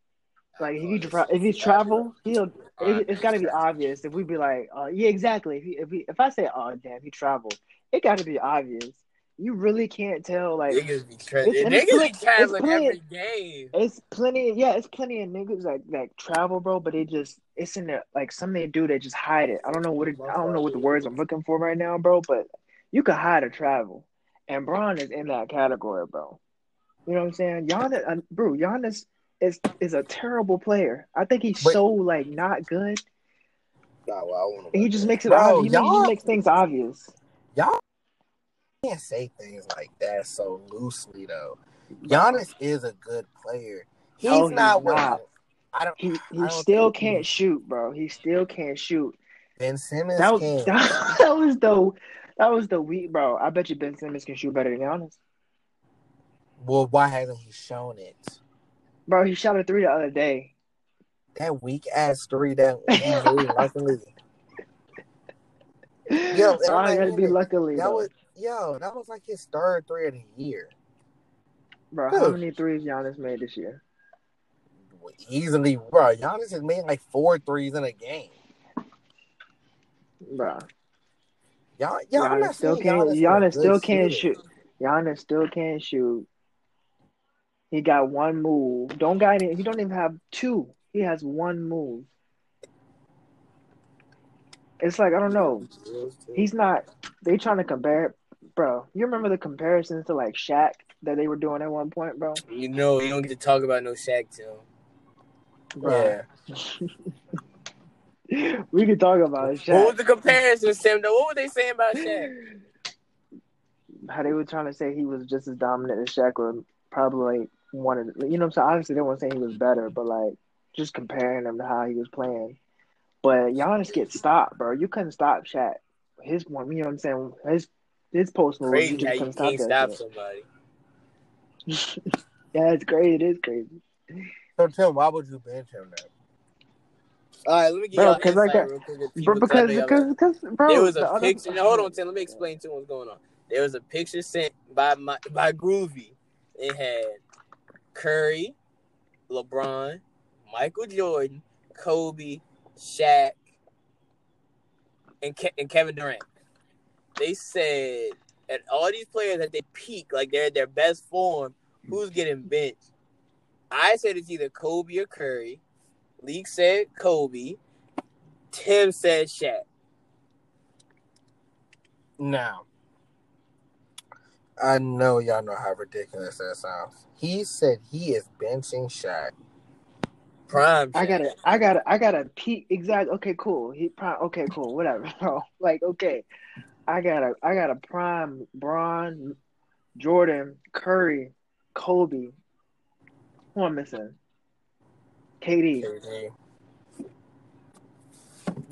[SPEAKER 3] like if he tra- if he travel, he'll. It, it's got to be obvious. If we be like, uh, yeah, exactly. If he, if he, if I say, oh damn, he traveled, it got to be obvious. You really can't tell. Like
[SPEAKER 2] Niggas be tra-
[SPEAKER 3] It's-
[SPEAKER 2] niggas be traveling
[SPEAKER 3] plenty-
[SPEAKER 2] every game.
[SPEAKER 3] it's plenty. Yeah, it's plenty of niggas that that travel, bro. But they just it's in there. Like some they do, they just hide it. I don't know what it, I don't know what the words I'm looking for right now, bro. But you could hide a travel, and Bron is in that category, bro. You know what I'm saying? Giannis, uh, bro, Giannis is is a terrible player. I think he's
[SPEAKER 1] But-
[SPEAKER 3] so like not good.
[SPEAKER 1] Nah, well, I wanna-
[SPEAKER 3] He just makes it
[SPEAKER 1] Bro,
[SPEAKER 3] obvious. He, makes,
[SPEAKER 1] y'all-
[SPEAKER 3] he makes things obvious.
[SPEAKER 1] y'all can't say things like that so loosely though. Giannis is a good player. He's
[SPEAKER 3] No, he's
[SPEAKER 1] not. what-
[SPEAKER 3] not.
[SPEAKER 1] I don't.
[SPEAKER 3] He
[SPEAKER 1] I
[SPEAKER 3] he
[SPEAKER 1] don't
[SPEAKER 3] still can't
[SPEAKER 1] he-
[SPEAKER 3] shoot, bro. He still can't shoot.
[SPEAKER 1] Ben Simmons
[SPEAKER 3] That was
[SPEAKER 1] can.
[SPEAKER 3] that, that was the that was the week, bro. I bet you Ben Simmons can shoot better than Giannis.
[SPEAKER 1] Well, why hasn't he shown it?
[SPEAKER 3] Bro, he shot a three the other day.
[SPEAKER 1] That weak ass three that luckily. Yo,
[SPEAKER 3] so I
[SPEAKER 1] and
[SPEAKER 3] gotta be luckily.
[SPEAKER 1] That
[SPEAKER 3] though.
[SPEAKER 1] was yo. That was like his third three of the year.
[SPEAKER 3] bro, how
[SPEAKER 1] Dude.
[SPEAKER 3] many threes Giannis made this year?
[SPEAKER 1] Easily, bro. Giannis has made like four threes in a game.
[SPEAKER 3] Bro,
[SPEAKER 1] Y'all, y'all
[SPEAKER 3] Giannis still can't.
[SPEAKER 1] Giannis, is
[SPEAKER 3] Giannis still can't
[SPEAKER 1] shooter.
[SPEAKER 3] shoot. Giannis still can't shoot. He got one move. Don't got it. He don't even have two. He has one move. It's like I don't know. He's not. They trying to compare, bro. You remember the comparisons to like Shaq that they were doing at one point, bro?
[SPEAKER 2] You know, you don't get to talk about no Shaq Tim.
[SPEAKER 3] Bro.
[SPEAKER 1] Yeah,
[SPEAKER 3] we could talk about it.
[SPEAKER 2] What was
[SPEAKER 3] Shaq.
[SPEAKER 2] the comparison, Tim? Though, what were they saying about Shaq?
[SPEAKER 3] How they were trying to say he was just as dominant as Shaq, or probably one of the, you know what I'm saying. Obviously, they weren't saying he was better, but like just comparing him to how he was playing. But Giannis get stopped, bro. You couldn't stop Shaq. His one, you know what I'm saying. His his post move, you
[SPEAKER 2] Crazy how
[SPEAKER 3] just
[SPEAKER 2] you
[SPEAKER 3] couldn't
[SPEAKER 2] can't
[SPEAKER 3] stop
[SPEAKER 2] stop
[SPEAKER 3] that.
[SPEAKER 2] somebody.
[SPEAKER 3] yeah, it's crazy. It is crazy.
[SPEAKER 1] So Tim, why would you bench him then?
[SPEAKER 2] All right, let me get
[SPEAKER 3] Bro,
[SPEAKER 2] y'all
[SPEAKER 3] 'cause I
[SPEAKER 2] insight
[SPEAKER 3] got-
[SPEAKER 2] real quick.
[SPEAKER 3] Bro, because
[SPEAKER 2] I know y'all
[SPEAKER 3] because because bro,
[SPEAKER 2] there was
[SPEAKER 3] the
[SPEAKER 2] a
[SPEAKER 3] other-
[SPEAKER 2] picture. Now, hold on, Tim. Let me explain to you what's going on. There was a picture sent by my by Groovy. It had Curry, LeBron, Michael Jordan, Kobe, Shaq, and Ke- and Kevin Durant. They said at all these players that they peak, like they're at their best form, who's getting benched? I said it's either Kobe or Curry. Leak said Kobe. Tim said Shaq.
[SPEAKER 1] Now, I know y'all know how ridiculous that sounds. He said he is benching Shaq.
[SPEAKER 2] Prime.
[SPEAKER 3] I gotta, I gotta, I gotta peek. Exactly. Okay, cool. He prime. Okay, cool. Whatever, bro. Like, okay, I gotta, I gotta prime Bron, Jordan, Curry, Kobe. Who am I missing? KD.
[SPEAKER 1] KD.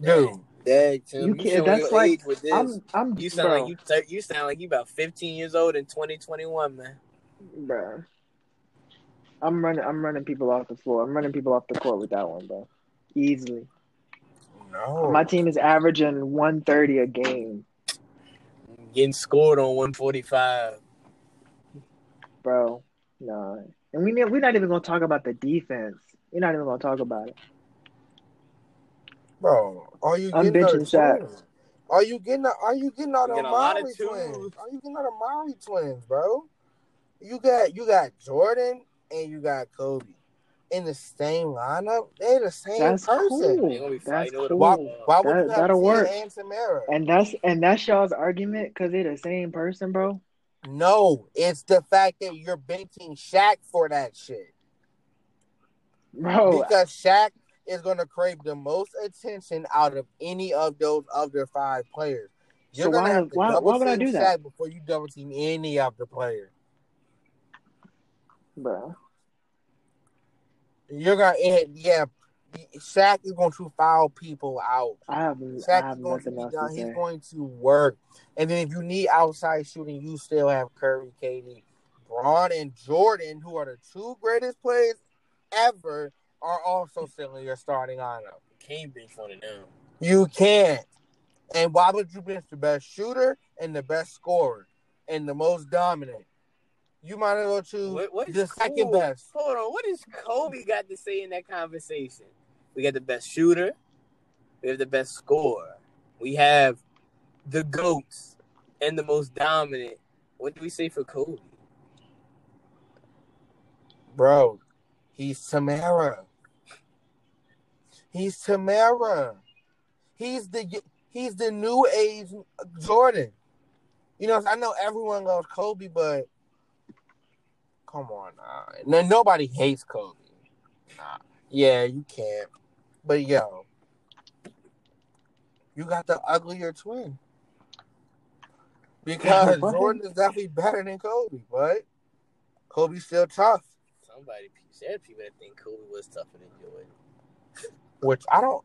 [SPEAKER 1] Dude,
[SPEAKER 2] Dang, Tim,
[SPEAKER 3] You
[SPEAKER 2] you,
[SPEAKER 3] can't- that's
[SPEAKER 2] your
[SPEAKER 3] like-
[SPEAKER 2] age with this.
[SPEAKER 3] I'm, I'm,
[SPEAKER 2] you sound
[SPEAKER 3] bro,
[SPEAKER 2] like you thir- you sound like you about 15 years old in 2021, man.
[SPEAKER 3] bro. I'm running, I'm running people off the floor. I'm running people off the court with that one, bro. Easily.
[SPEAKER 1] no.
[SPEAKER 3] My team is averaging 130 a game,
[SPEAKER 2] Getting scored on 145.
[SPEAKER 3] bro. No, and we we're not even gonna talk about the defense. We're not even gonna talk about it.
[SPEAKER 1] Bro, are you
[SPEAKER 3] I'm
[SPEAKER 1] getting
[SPEAKER 3] benching
[SPEAKER 1] the
[SPEAKER 3] Shaq.
[SPEAKER 1] twins? Are you getting the, are you getting all the
[SPEAKER 2] You getting a lot of
[SPEAKER 1] Maury
[SPEAKER 2] twos.
[SPEAKER 1] twins? Are you getting all the Maury twins, bro? You got you got Jordan and you got Kobe in the same lineup. They're the same
[SPEAKER 3] That's
[SPEAKER 1] person.
[SPEAKER 3] cool.
[SPEAKER 2] They gonna
[SPEAKER 3] That's
[SPEAKER 2] fighting over the
[SPEAKER 3] cool.
[SPEAKER 1] Why, why would
[SPEAKER 3] That-
[SPEAKER 1] you have
[SPEAKER 3] that'll work.
[SPEAKER 1] and
[SPEAKER 3] And that's and that's y'all's argument because they're the same person, bro.
[SPEAKER 1] No, it's the fact that you're benching Shaq for that shit.
[SPEAKER 3] Bro,
[SPEAKER 1] Because Shaq is going to crave the most attention out of any of those other five players. You're
[SPEAKER 3] So
[SPEAKER 1] gonna
[SPEAKER 3] why-
[SPEAKER 1] have to
[SPEAKER 3] why- why would I do that?
[SPEAKER 1] Before you double team any of the players.
[SPEAKER 3] bro.
[SPEAKER 1] You're gonna, and yeah, Shaq is going to foul people out.
[SPEAKER 3] I have I have
[SPEAKER 1] is going to
[SPEAKER 3] nothing
[SPEAKER 1] be
[SPEAKER 3] else
[SPEAKER 1] done.
[SPEAKER 3] to
[SPEAKER 1] He's going to work, and then if you need outside shooting, you still have Curry, KD, Bron, and Jordan, who are the two greatest players ever, are also still in your starting lineup.
[SPEAKER 2] Can't bench one of them.
[SPEAKER 1] You can't. And why would you bench the best shooter and the best scorer and the most dominant? You might as well choose
[SPEAKER 2] What, what
[SPEAKER 1] the second best.
[SPEAKER 2] Hold on, what does Kobe got to say in that conversation? We got the best shooter. We have the best scorer. We have the goats and the most dominant What do we say for Kobe?
[SPEAKER 1] Bro, he's Tamara. He's Tamara. He's the he's the new age Jordan. You know, I know everyone loves Kobe, but come on, nah. nobody hates Kobe. Nah, yeah, you can't. But yo, you got the uglier twin because
[SPEAKER 3] What?
[SPEAKER 1] Jordan is definitely better than Kobe, but Kobe's still tough.
[SPEAKER 2] Somebody said people that think Kobe was tougher than Jordan.
[SPEAKER 1] Which I don't.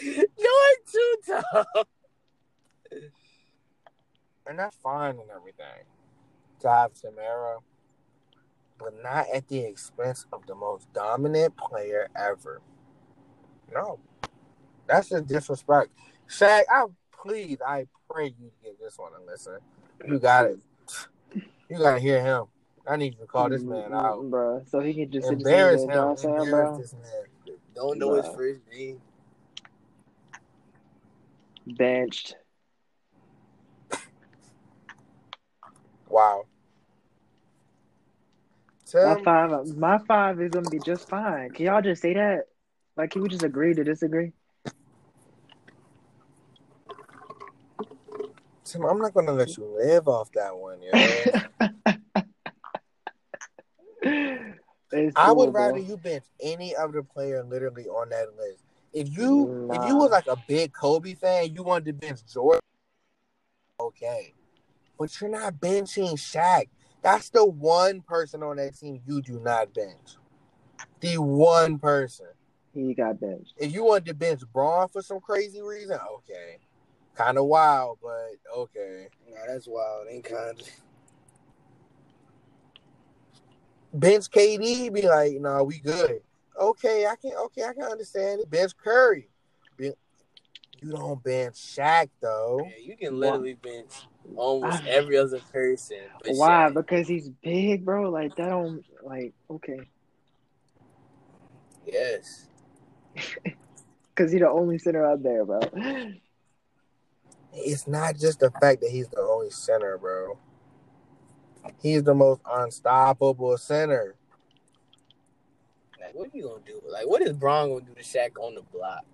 [SPEAKER 2] Jordan too tough.
[SPEAKER 1] and that's fine and everything to have Tamara, but not at the expense of the most dominant player ever. No, that's a disrespect. Shaq, I please, I pray you get this one and listen. You got it. You gotta hear him. I need to call this man out.
[SPEAKER 3] bro. So he can just
[SPEAKER 1] Embarrass
[SPEAKER 3] his
[SPEAKER 1] him.
[SPEAKER 3] hands down,
[SPEAKER 1] Embarrass
[SPEAKER 3] bro.
[SPEAKER 1] this man.
[SPEAKER 2] Don't know his first name.
[SPEAKER 3] Benched.
[SPEAKER 1] Wow.
[SPEAKER 3] My
[SPEAKER 1] Tim,
[SPEAKER 3] five, my five is gonna be just fine. Can y'all just say that? Like, can we just agree to disagree?
[SPEAKER 1] Tim, I'm not gonna let you live off that one, yo.
[SPEAKER 3] It's
[SPEAKER 1] I would
[SPEAKER 3] cool,
[SPEAKER 1] rather you bench any other player literally on that list. If you if you
[SPEAKER 3] Nah.
[SPEAKER 1] was like a big Kobe fan, you wanted to bench Jordan. Okay. But you're not benching Shaq. That's the one person on that team you do not bench. The one person.
[SPEAKER 3] He got benched.
[SPEAKER 1] If you wanted to bench Bron for some crazy reason, okay. Kind of wild, but okay.
[SPEAKER 2] Nah, that's wild. Ain't kind.
[SPEAKER 1] Bench KD, be like, no, we good. Okay, I can okay, I can understand it. Bench Curry. Ben- you don't bench Shaq though.
[SPEAKER 2] Yeah, you can literally bench almost
[SPEAKER 3] I-
[SPEAKER 2] every other person.
[SPEAKER 3] Why?
[SPEAKER 2] Shaq.
[SPEAKER 3] Because he's big, bro. Like that don't like okay.
[SPEAKER 2] Yes.
[SPEAKER 3] Because he's the only center out there, bro.
[SPEAKER 1] It's not just the fact that he's the only center, bro. He's the most unstoppable center.
[SPEAKER 2] Like, what are you gonna do? Like, what is Bron gonna do to Shaq on the block?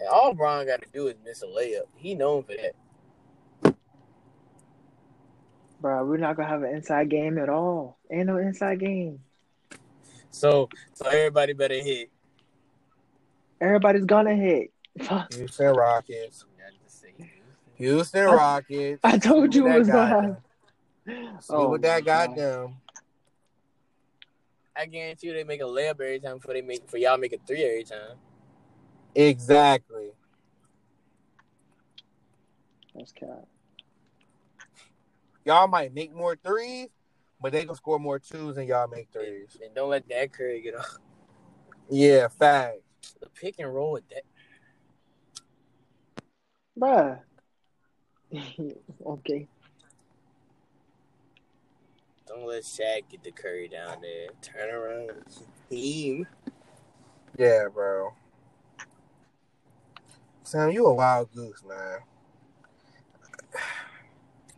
[SPEAKER 2] And all Bron got to do is miss a layup. He known for that.
[SPEAKER 3] Bro, we're not gonna have an inside game at all. Ain't no inside game.
[SPEAKER 2] So, so everybody better hit.
[SPEAKER 3] Everybody's gonna hit.
[SPEAKER 1] Houston Rockets.
[SPEAKER 2] Not to say Houston.
[SPEAKER 1] Houston
[SPEAKER 3] I-
[SPEAKER 1] Rockets.
[SPEAKER 3] I told you it was
[SPEAKER 1] that
[SPEAKER 3] gonna happen.
[SPEAKER 1] Them. See
[SPEAKER 3] Oh
[SPEAKER 1] what that
[SPEAKER 3] my
[SPEAKER 1] got
[SPEAKER 3] God.
[SPEAKER 1] them.
[SPEAKER 2] I guarantee you they make a layup every time before they make for y'all make a three every time.
[SPEAKER 1] Exactly.
[SPEAKER 3] That's cat.
[SPEAKER 1] Y'all might make more threes, but they gonna score more twos than y'all make threes.
[SPEAKER 2] And, and don't let that Curry get off
[SPEAKER 1] Yeah, fact.
[SPEAKER 2] the pick and roll with that.
[SPEAKER 3] Bruh. okay.
[SPEAKER 2] Don't let Shaq get the Curry down there. Turn around. Team.
[SPEAKER 1] Yeah, bro. Sam, you a wild goose, man.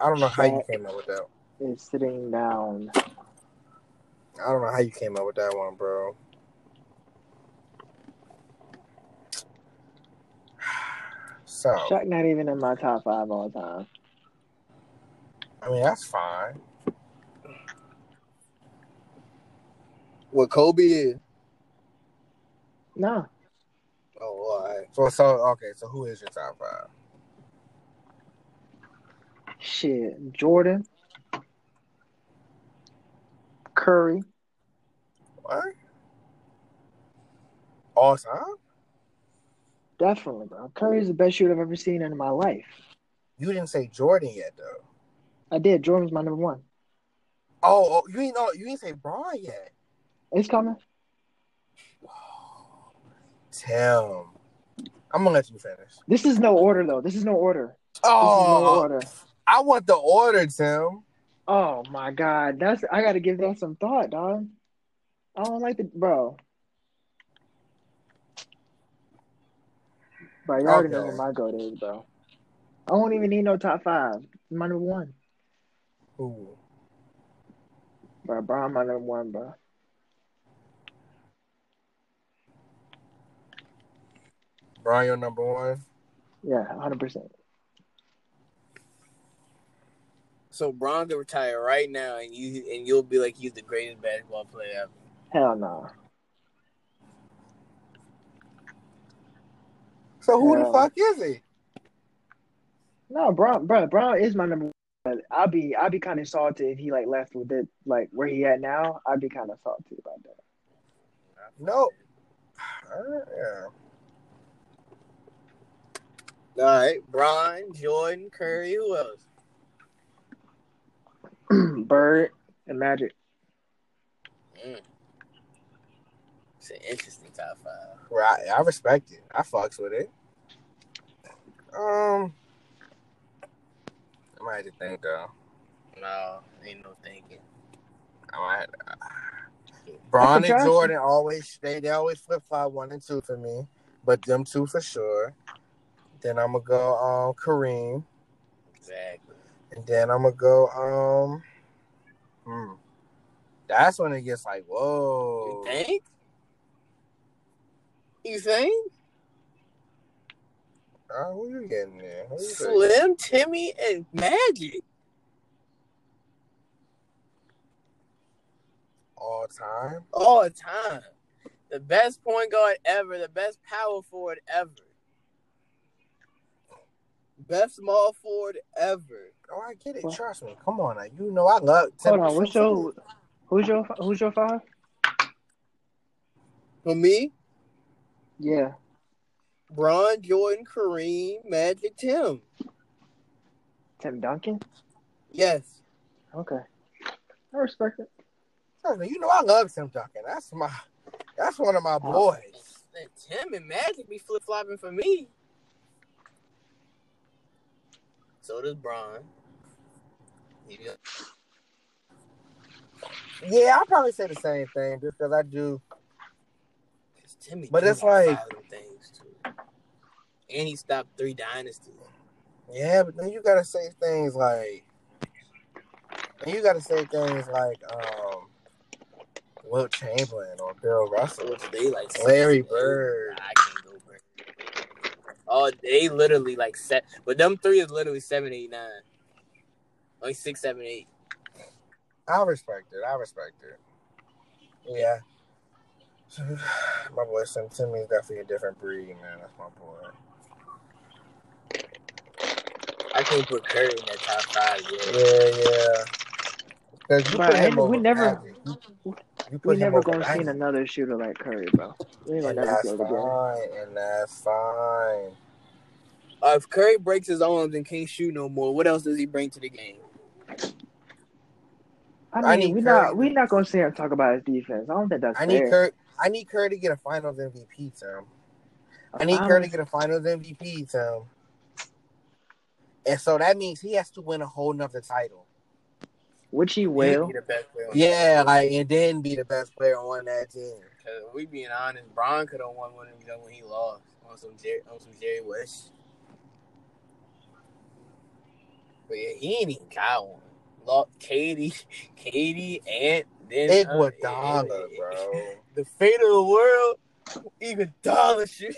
[SPEAKER 1] I don't know how you came up with that.
[SPEAKER 3] Is sitting down.
[SPEAKER 1] I don't know how you came up with that one, bro. So,
[SPEAKER 3] Shaq not even in my top five all time.
[SPEAKER 1] I mean, that's fine.
[SPEAKER 2] What Kobe is?
[SPEAKER 3] No.
[SPEAKER 2] Oh, all right.
[SPEAKER 1] So, so okay. So, who is your top five?
[SPEAKER 3] Shit. Jordan. Curry.
[SPEAKER 1] What? All time?
[SPEAKER 3] Definitely, bro. Curry is the best shooter I've ever seen in my life.
[SPEAKER 1] You didn't say Jordan yet, though.
[SPEAKER 3] I did. Jordan's my number one.
[SPEAKER 1] Oh, oh you ain't know. You ain't say Bron yet.
[SPEAKER 3] It's coming.
[SPEAKER 1] Tim, I'm gonna let you finish.
[SPEAKER 3] This is no order though. This is no order. This is no
[SPEAKER 1] Oh,
[SPEAKER 3] order.
[SPEAKER 1] I want the order, Tim.
[SPEAKER 3] Oh my god. That's I gotta give that some thought, dog. I don't like the bro. Bro, you already know
[SPEAKER 1] Okay.
[SPEAKER 3] who my goat is, bro. I don't even need no top five. My number one.
[SPEAKER 1] Who?
[SPEAKER 3] Bro, Bron my number one, bro.
[SPEAKER 1] Brian, your number one.
[SPEAKER 3] Yeah, hundred percent.
[SPEAKER 2] So Bron could retire right now, and you and you'll be like he's the greatest basketball player ever.
[SPEAKER 3] Hell no.
[SPEAKER 1] So who the fuck is he?
[SPEAKER 3] No, Brown, bro, Brown is my number one. But I'll be, I'll be kind of salty if he like left with it, like where he at now. I'd be kind of salty about that.
[SPEAKER 1] No. Uh, yeah.
[SPEAKER 2] All right, Bron, Jordan, Curry, who else?
[SPEAKER 3] Bird and Magic.
[SPEAKER 2] Mm. It's an interesting top five.
[SPEAKER 1] Right. I respect it. I fucks with it. Um. I might have to think though.
[SPEAKER 2] No, ain't no thinking.
[SPEAKER 1] I might. Bron and Jordan always they they always flip flop one and two for me, but them two for sure. Then I'm gonna go um Kareem,
[SPEAKER 2] Exactly.
[SPEAKER 1] and then I'm gonna go um. Hmm. That's when it gets like whoa.
[SPEAKER 2] You think? You think?
[SPEAKER 1] Uh, who you getting there? You?
[SPEAKER 2] Slim, Timmy, and Magic.
[SPEAKER 1] All time.
[SPEAKER 2] all time. The best point guard ever, the best power forward ever. Best small forward ever.
[SPEAKER 1] Oh, I get it.
[SPEAKER 3] Well-
[SPEAKER 1] Trust me. Come on, now. you know I love.
[SPEAKER 3] Hold on, what's your, who's your, who's your five?
[SPEAKER 2] For me,
[SPEAKER 3] Yeah,
[SPEAKER 2] Bron, Jordan, Kareem, Magic, Tim.
[SPEAKER 3] Tim Duncan.
[SPEAKER 2] Yes.
[SPEAKER 3] Okay, I respect it.
[SPEAKER 1] Trust me. You know I love Tim Duncan. That's my. That's one of my boys.
[SPEAKER 2] And Tim and Magic be flip flopping for me. So does be-
[SPEAKER 1] Yeah, I'll probably say the same thing just because I do.
[SPEAKER 2] Timmy
[SPEAKER 1] But it's like-
[SPEAKER 2] five of them things too. And he stopped three dynasties.
[SPEAKER 1] Yeah, but then you gotta say things like. Then you gotta say things like um, Wilt Chamberlain or Bill Russell.
[SPEAKER 2] They like
[SPEAKER 1] Larry. Bird.
[SPEAKER 2] I can't go Bird. Oh, they literally like set, but them three is literally seven, eight, nine. Like six, seven, eight.
[SPEAKER 1] I respect it. I respect it. Yeah. My boy Tim Timmy is definitely a different breed, man. That's my boy.
[SPEAKER 2] I can't put Curry in that top five yet.
[SPEAKER 1] Yeah, yeah. Because
[SPEAKER 3] Right,
[SPEAKER 1] put him
[SPEAKER 3] and
[SPEAKER 1] over
[SPEAKER 3] we never-
[SPEAKER 1] Magic. You, you put
[SPEAKER 3] We
[SPEAKER 1] him
[SPEAKER 3] never gonna see another shooter like Curry, bro. We ain't
[SPEAKER 1] And
[SPEAKER 3] gonna never
[SPEAKER 1] that's
[SPEAKER 3] see it again.
[SPEAKER 1] fine. And that's fine.
[SPEAKER 2] Uh, if Curry breaks his arms and can't shoot no more, what else does he bring to the game?
[SPEAKER 3] I
[SPEAKER 1] I
[SPEAKER 3] mean,
[SPEAKER 1] need
[SPEAKER 3] we
[SPEAKER 1] Curry.
[SPEAKER 3] not we not gonna sit here and talk about his defense. I don't think that's
[SPEAKER 1] I need. Curry. I need Curry to get a Finals MVP, Tim. I need Curry to get a Finals MVP, Tim. And so that means he has to win a whole nother title.
[SPEAKER 3] Which he will.
[SPEAKER 2] be the best player. On the
[SPEAKER 1] Yeah, like and then be the best player on that team.
[SPEAKER 2] Cause we being honest, Bron could have won one of them when he lost on some Jerry, on some Jerry West. But yeah, he ain't even got one. Lost KD, KD, and then
[SPEAKER 1] Iguodala, uh, bro.
[SPEAKER 2] The fate of the world, Iguodala shit.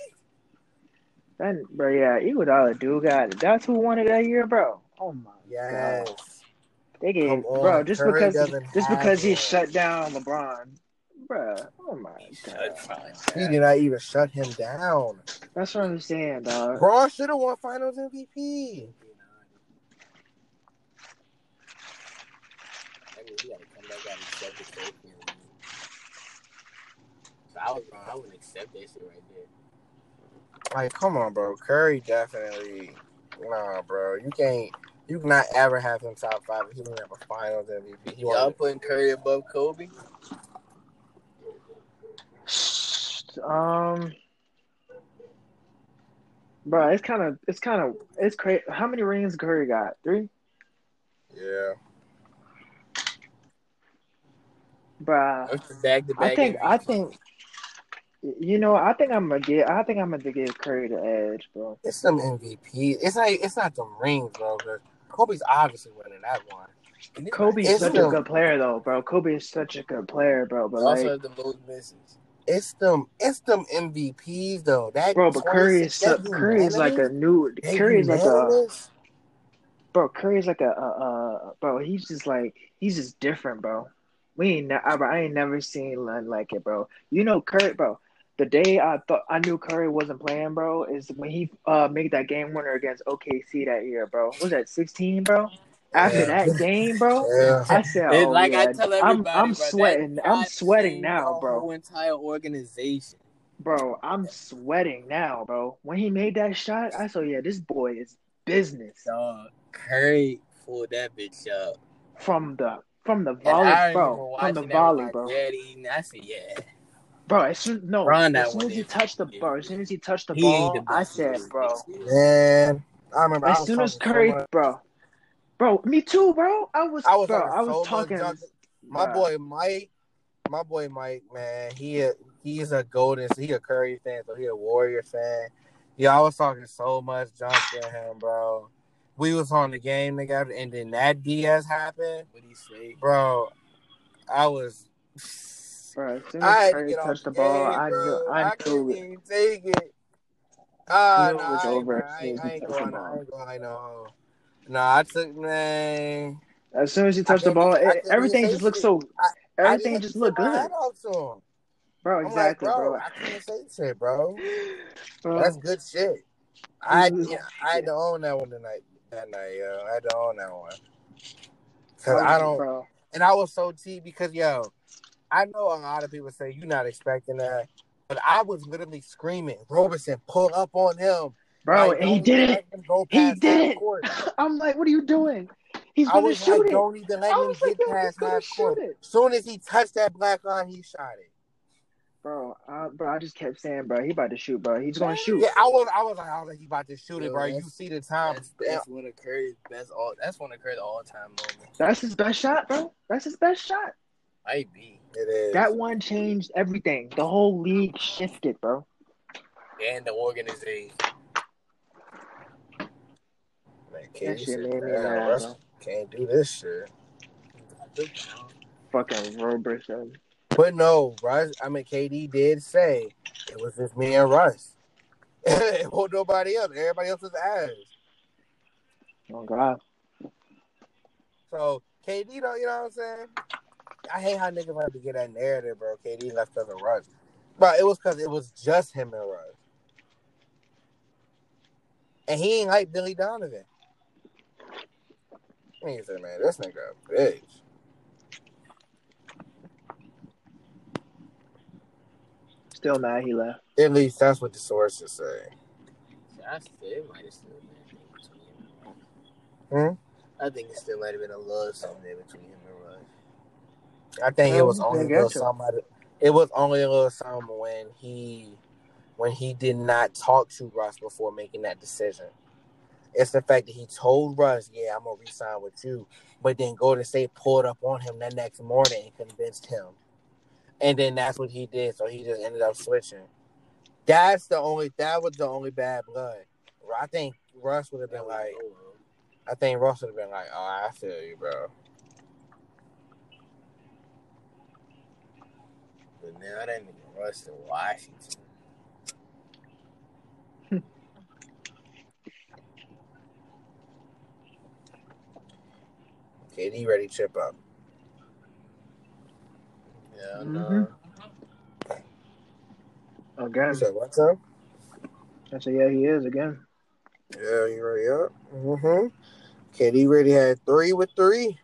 [SPEAKER 3] That, bro, yeah, Iguodala do got it. That's who won it that year, bro. Oh my god.
[SPEAKER 1] Yes.
[SPEAKER 3] They gave
[SPEAKER 1] Come on,
[SPEAKER 3] bro just
[SPEAKER 1] Curry
[SPEAKER 3] because just because he shut down LeBron, bro. Oh my
[SPEAKER 2] He
[SPEAKER 3] god,
[SPEAKER 1] He did not even shut him down.
[SPEAKER 3] that's what I'm saying, dog.
[SPEAKER 1] Bron should have won Finals MVP.
[SPEAKER 2] I mean, he gotta come back out and accept the trophy. If I was wrong, I wouldn't accept that shit right there.
[SPEAKER 1] Like, come on, bro. Curry definitely. Nah, bro. You can't. You cannot ever have him top five if he didn't have a Finals MVP. He
[SPEAKER 2] Y'all
[SPEAKER 1] won.
[SPEAKER 2] putting Curry above Kobe?
[SPEAKER 3] Um, bro, it's kind of it's kind of it's crazy. How many rings Curry got? Three,
[SPEAKER 1] Yeah.
[SPEAKER 3] bro.
[SPEAKER 2] What's the back
[SPEAKER 3] I think I think. You know, I think I'm gonna get. I think I'm gonna give Curry the edge, bro.
[SPEAKER 1] It's some MVP. It's like it's not the rings, bro. 'cause Kobe's obviously winning that one.
[SPEAKER 3] Kobe's
[SPEAKER 1] It's
[SPEAKER 3] such a good player though, bro. Kobe is such a good player, bro. But
[SPEAKER 2] also
[SPEAKER 3] like,
[SPEAKER 2] have the most misses.
[SPEAKER 1] It's them. It's them MVPs though. That
[SPEAKER 3] bro, but Curry is so, Curry is like a new. Curry is like a bro. Curry is like a uh, uh bro. He's just like he's just different, bro. We ain't I, I ain't never seen nothing like it, bro. You know Curry, bro. The day I thought I knew Curry wasn't playing, bro, is when he uh made that game winner against OKC that year, bro. What was that sixteen, bro? After
[SPEAKER 1] Yeah.
[SPEAKER 3] that game, bro,
[SPEAKER 1] Yeah.
[SPEAKER 3] I said,
[SPEAKER 2] It's
[SPEAKER 3] oh,
[SPEAKER 2] like I
[SPEAKER 3] yeah,
[SPEAKER 2] tell
[SPEAKER 3] I'm
[SPEAKER 2] everybody,
[SPEAKER 3] I'm
[SPEAKER 2] bro,
[SPEAKER 3] sweating. I'm sweating now, bro.
[SPEAKER 2] Whole entire organization.
[SPEAKER 3] Bro, I'm sweating now, bro. When he made that shot, I saw, yeah, this boy is business
[SPEAKER 2] Dog, Curry pulled that bitch up.
[SPEAKER 3] from the from the volley, bro. From the
[SPEAKER 2] that
[SPEAKER 3] volley, bro.
[SPEAKER 2] daddy, and I said, yeah.
[SPEAKER 3] Bro, as soon no,
[SPEAKER 2] Run
[SPEAKER 3] as soon
[SPEAKER 2] one
[SPEAKER 3] as he
[SPEAKER 2] in.
[SPEAKER 3] touched the bro, as soon as he touched the
[SPEAKER 2] He
[SPEAKER 3] ball,
[SPEAKER 2] the
[SPEAKER 3] I said, bro.
[SPEAKER 1] Man, I remember.
[SPEAKER 3] As
[SPEAKER 1] was
[SPEAKER 3] soon as
[SPEAKER 1] talking so
[SPEAKER 3] Curry, bro, bro, me too, bro. I was,
[SPEAKER 1] I was
[SPEAKER 3] bro,
[SPEAKER 1] talking
[SPEAKER 3] I was
[SPEAKER 1] so
[SPEAKER 3] talking.
[SPEAKER 1] junk. My
[SPEAKER 3] bruh.
[SPEAKER 1] boy Mike, my boy Mike, man, he a, he's a golden. He a Curry fan, so he a Warrior fan. Yeah, I was talking so much junk to him, bro. We was on the game together, and then that DS happened,
[SPEAKER 2] What he say?
[SPEAKER 1] bro. I was.
[SPEAKER 3] Bro, as soon as Curry touched
[SPEAKER 1] the
[SPEAKER 3] ball,
[SPEAKER 1] game,
[SPEAKER 3] I knew, I
[SPEAKER 1] I
[SPEAKER 3] knew,
[SPEAKER 1] even take it. Ah,
[SPEAKER 3] I knew
[SPEAKER 1] no,
[SPEAKER 3] it was
[SPEAKER 1] I
[SPEAKER 3] over
[SPEAKER 1] I ain't, I ain't going. I ain't going no. No, I took man.
[SPEAKER 3] As soon as he touched the ball, it, everything just looked so. Everything just looked good,
[SPEAKER 1] hat off to him.
[SPEAKER 3] bro. Exactly,
[SPEAKER 1] like, bro,
[SPEAKER 3] bro.
[SPEAKER 1] I can't say shit, bro.
[SPEAKER 3] Bro,
[SPEAKER 1] That's good shit. I yeah, I had to own that one tonight. That night, yo, I had to own that one. Cause
[SPEAKER 3] was-
[SPEAKER 1] I don't,
[SPEAKER 3] bro.
[SPEAKER 1] and I was so T because yo, I know a lot of people say you're not expecting that, but I was literally screaming, Roberson, pull up on him,
[SPEAKER 3] Bro,
[SPEAKER 1] Like,
[SPEAKER 3] and he did
[SPEAKER 1] let
[SPEAKER 3] it. He did it.
[SPEAKER 1] court.
[SPEAKER 3] I'm like, what are you doing? He's
[SPEAKER 1] I
[SPEAKER 3] gonna shoot
[SPEAKER 1] like,
[SPEAKER 3] it.
[SPEAKER 1] don't even let
[SPEAKER 3] I
[SPEAKER 1] him
[SPEAKER 3] was like,
[SPEAKER 1] get
[SPEAKER 3] he's
[SPEAKER 1] past
[SPEAKER 3] gonna
[SPEAKER 1] half court.
[SPEAKER 3] shoot it.
[SPEAKER 1] Soon as he touched that black line, he shot it.
[SPEAKER 3] Bro, I, bro, I just kept saying, bro, he about to shoot, bro. He's gonna shoot.
[SPEAKER 1] Yeah, I was, I was like, I was like, he about to shoot it,
[SPEAKER 2] Yo,
[SPEAKER 1] bro. You see the time?
[SPEAKER 2] That's, that's one of Curry's best all. That's one of Curry's all time moments.
[SPEAKER 3] That's his best shot, bro. That's his best shot.
[SPEAKER 2] Might be.
[SPEAKER 1] It is.
[SPEAKER 3] That one changed everything. The whole league shifted, bro.
[SPEAKER 2] And the organization.
[SPEAKER 1] Man,
[SPEAKER 3] That shit made me
[SPEAKER 1] "Damn,
[SPEAKER 3] mad, bro.
[SPEAKER 1] Can't do this shit.
[SPEAKER 3] Fucking Roberson.
[SPEAKER 1] But no, Russ. I mean, KD did say it was just me and Russ. it was nobody else. Everybody else was ass.
[SPEAKER 3] Oh God.
[SPEAKER 1] So KD, though, you know what I'm saying? I hate how niggas have to get that narrative, bro. KD left because of Russ, but it was because it was just him and Russ, and he ain't like Billy Donovan. He said, "Man, this nigga a bitch."
[SPEAKER 3] Still mad he left.
[SPEAKER 1] At least that's what the sources say.
[SPEAKER 2] I still it might have still been between him and Russ. Hmm? I think it still might have been a love something there between him and Russ.
[SPEAKER 1] I think it was only a
[SPEAKER 3] I
[SPEAKER 1] little
[SPEAKER 3] get
[SPEAKER 1] somebody. It was only a little something when he, when he did not talk to Russ before making that decision. It's the fact that he told Russ, "Yeah, I'm gonna resign with you," but then Golden State pulled up on him that next morning and convinced him, and then that's what he did. So he just ended up switching. That's the only. That was the only bad blood. I think Russ would have been like. I think Russ would have been like, "Oh, I feel you, bro."
[SPEAKER 2] But now that nigga Russ to Washington.
[SPEAKER 1] KD ready to chip up.
[SPEAKER 2] Yeah, no.
[SPEAKER 3] Again.
[SPEAKER 1] You said what's up?
[SPEAKER 3] I said, yeah, he is again.
[SPEAKER 1] Yeah, you ready up? Mm-hmm. KD ready had three with three.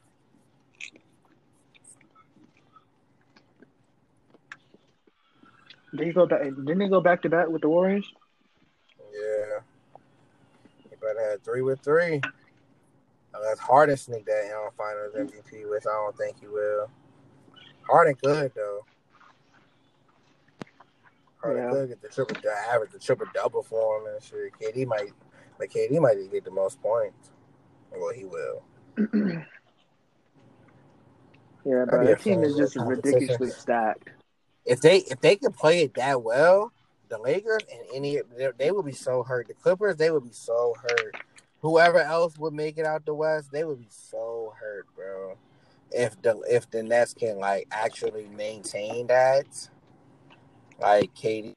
[SPEAKER 3] Did he go back? Didn't he go back to back with the Warriors?
[SPEAKER 1] Yeah. He better have three with three. Unless Harden sneak that in on finals MVP, which I don't think he will. Harden good though. Harden
[SPEAKER 3] Yeah.
[SPEAKER 1] could get the triple the average the triple double for him and shit. KD might but KD might just get the most points. Well he will.
[SPEAKER 3] Yeah, bro.
[SPEAKER 1] be
[SPEAKER 3] team is just ridiculously stacked.
[SPEAKER 1] If they if they could play it that well, the Lakers and any they, they would be so hurt. The Clippers they would be so hurt. Whoever else would make it out the West, they would be so hurt, bro. if the if the Nets can like actually maintain that, like KD,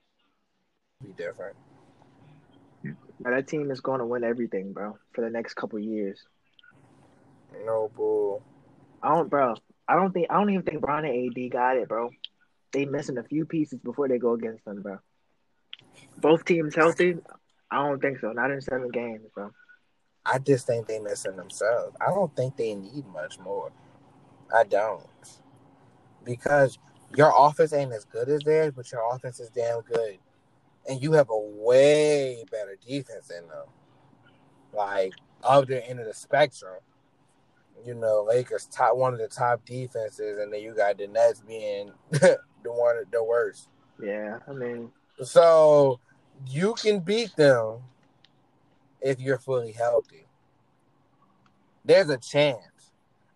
[SPEAKER 1] be different.
[SPEAKER 3] But that team is going to win everything, bro, for the next couple years.
[SPEAKER 1] No bull.
[SPEAKER 3] I don't, bro. I don't think. I don't even think Bron and AD got it, bro. They missing a few pieces before they go against them, bro. Both teams healthy? I don't think so. Not in seven games, bro.
[SPEAKER 1] I just think they missing themselves. I don't think they need much more. I don't. Because your offense ain't as good as theirs, but your offense is damn good. And you have a way better defense than them. Like other end of the spectrum. You know, Lakers top one of the top defenses, and then you got the Nets being the one the worst.
[SPEAKER 3] Yeah, I mean,
[SPEAKER 1] So you can beat them if you're fully healthy. There's a chance.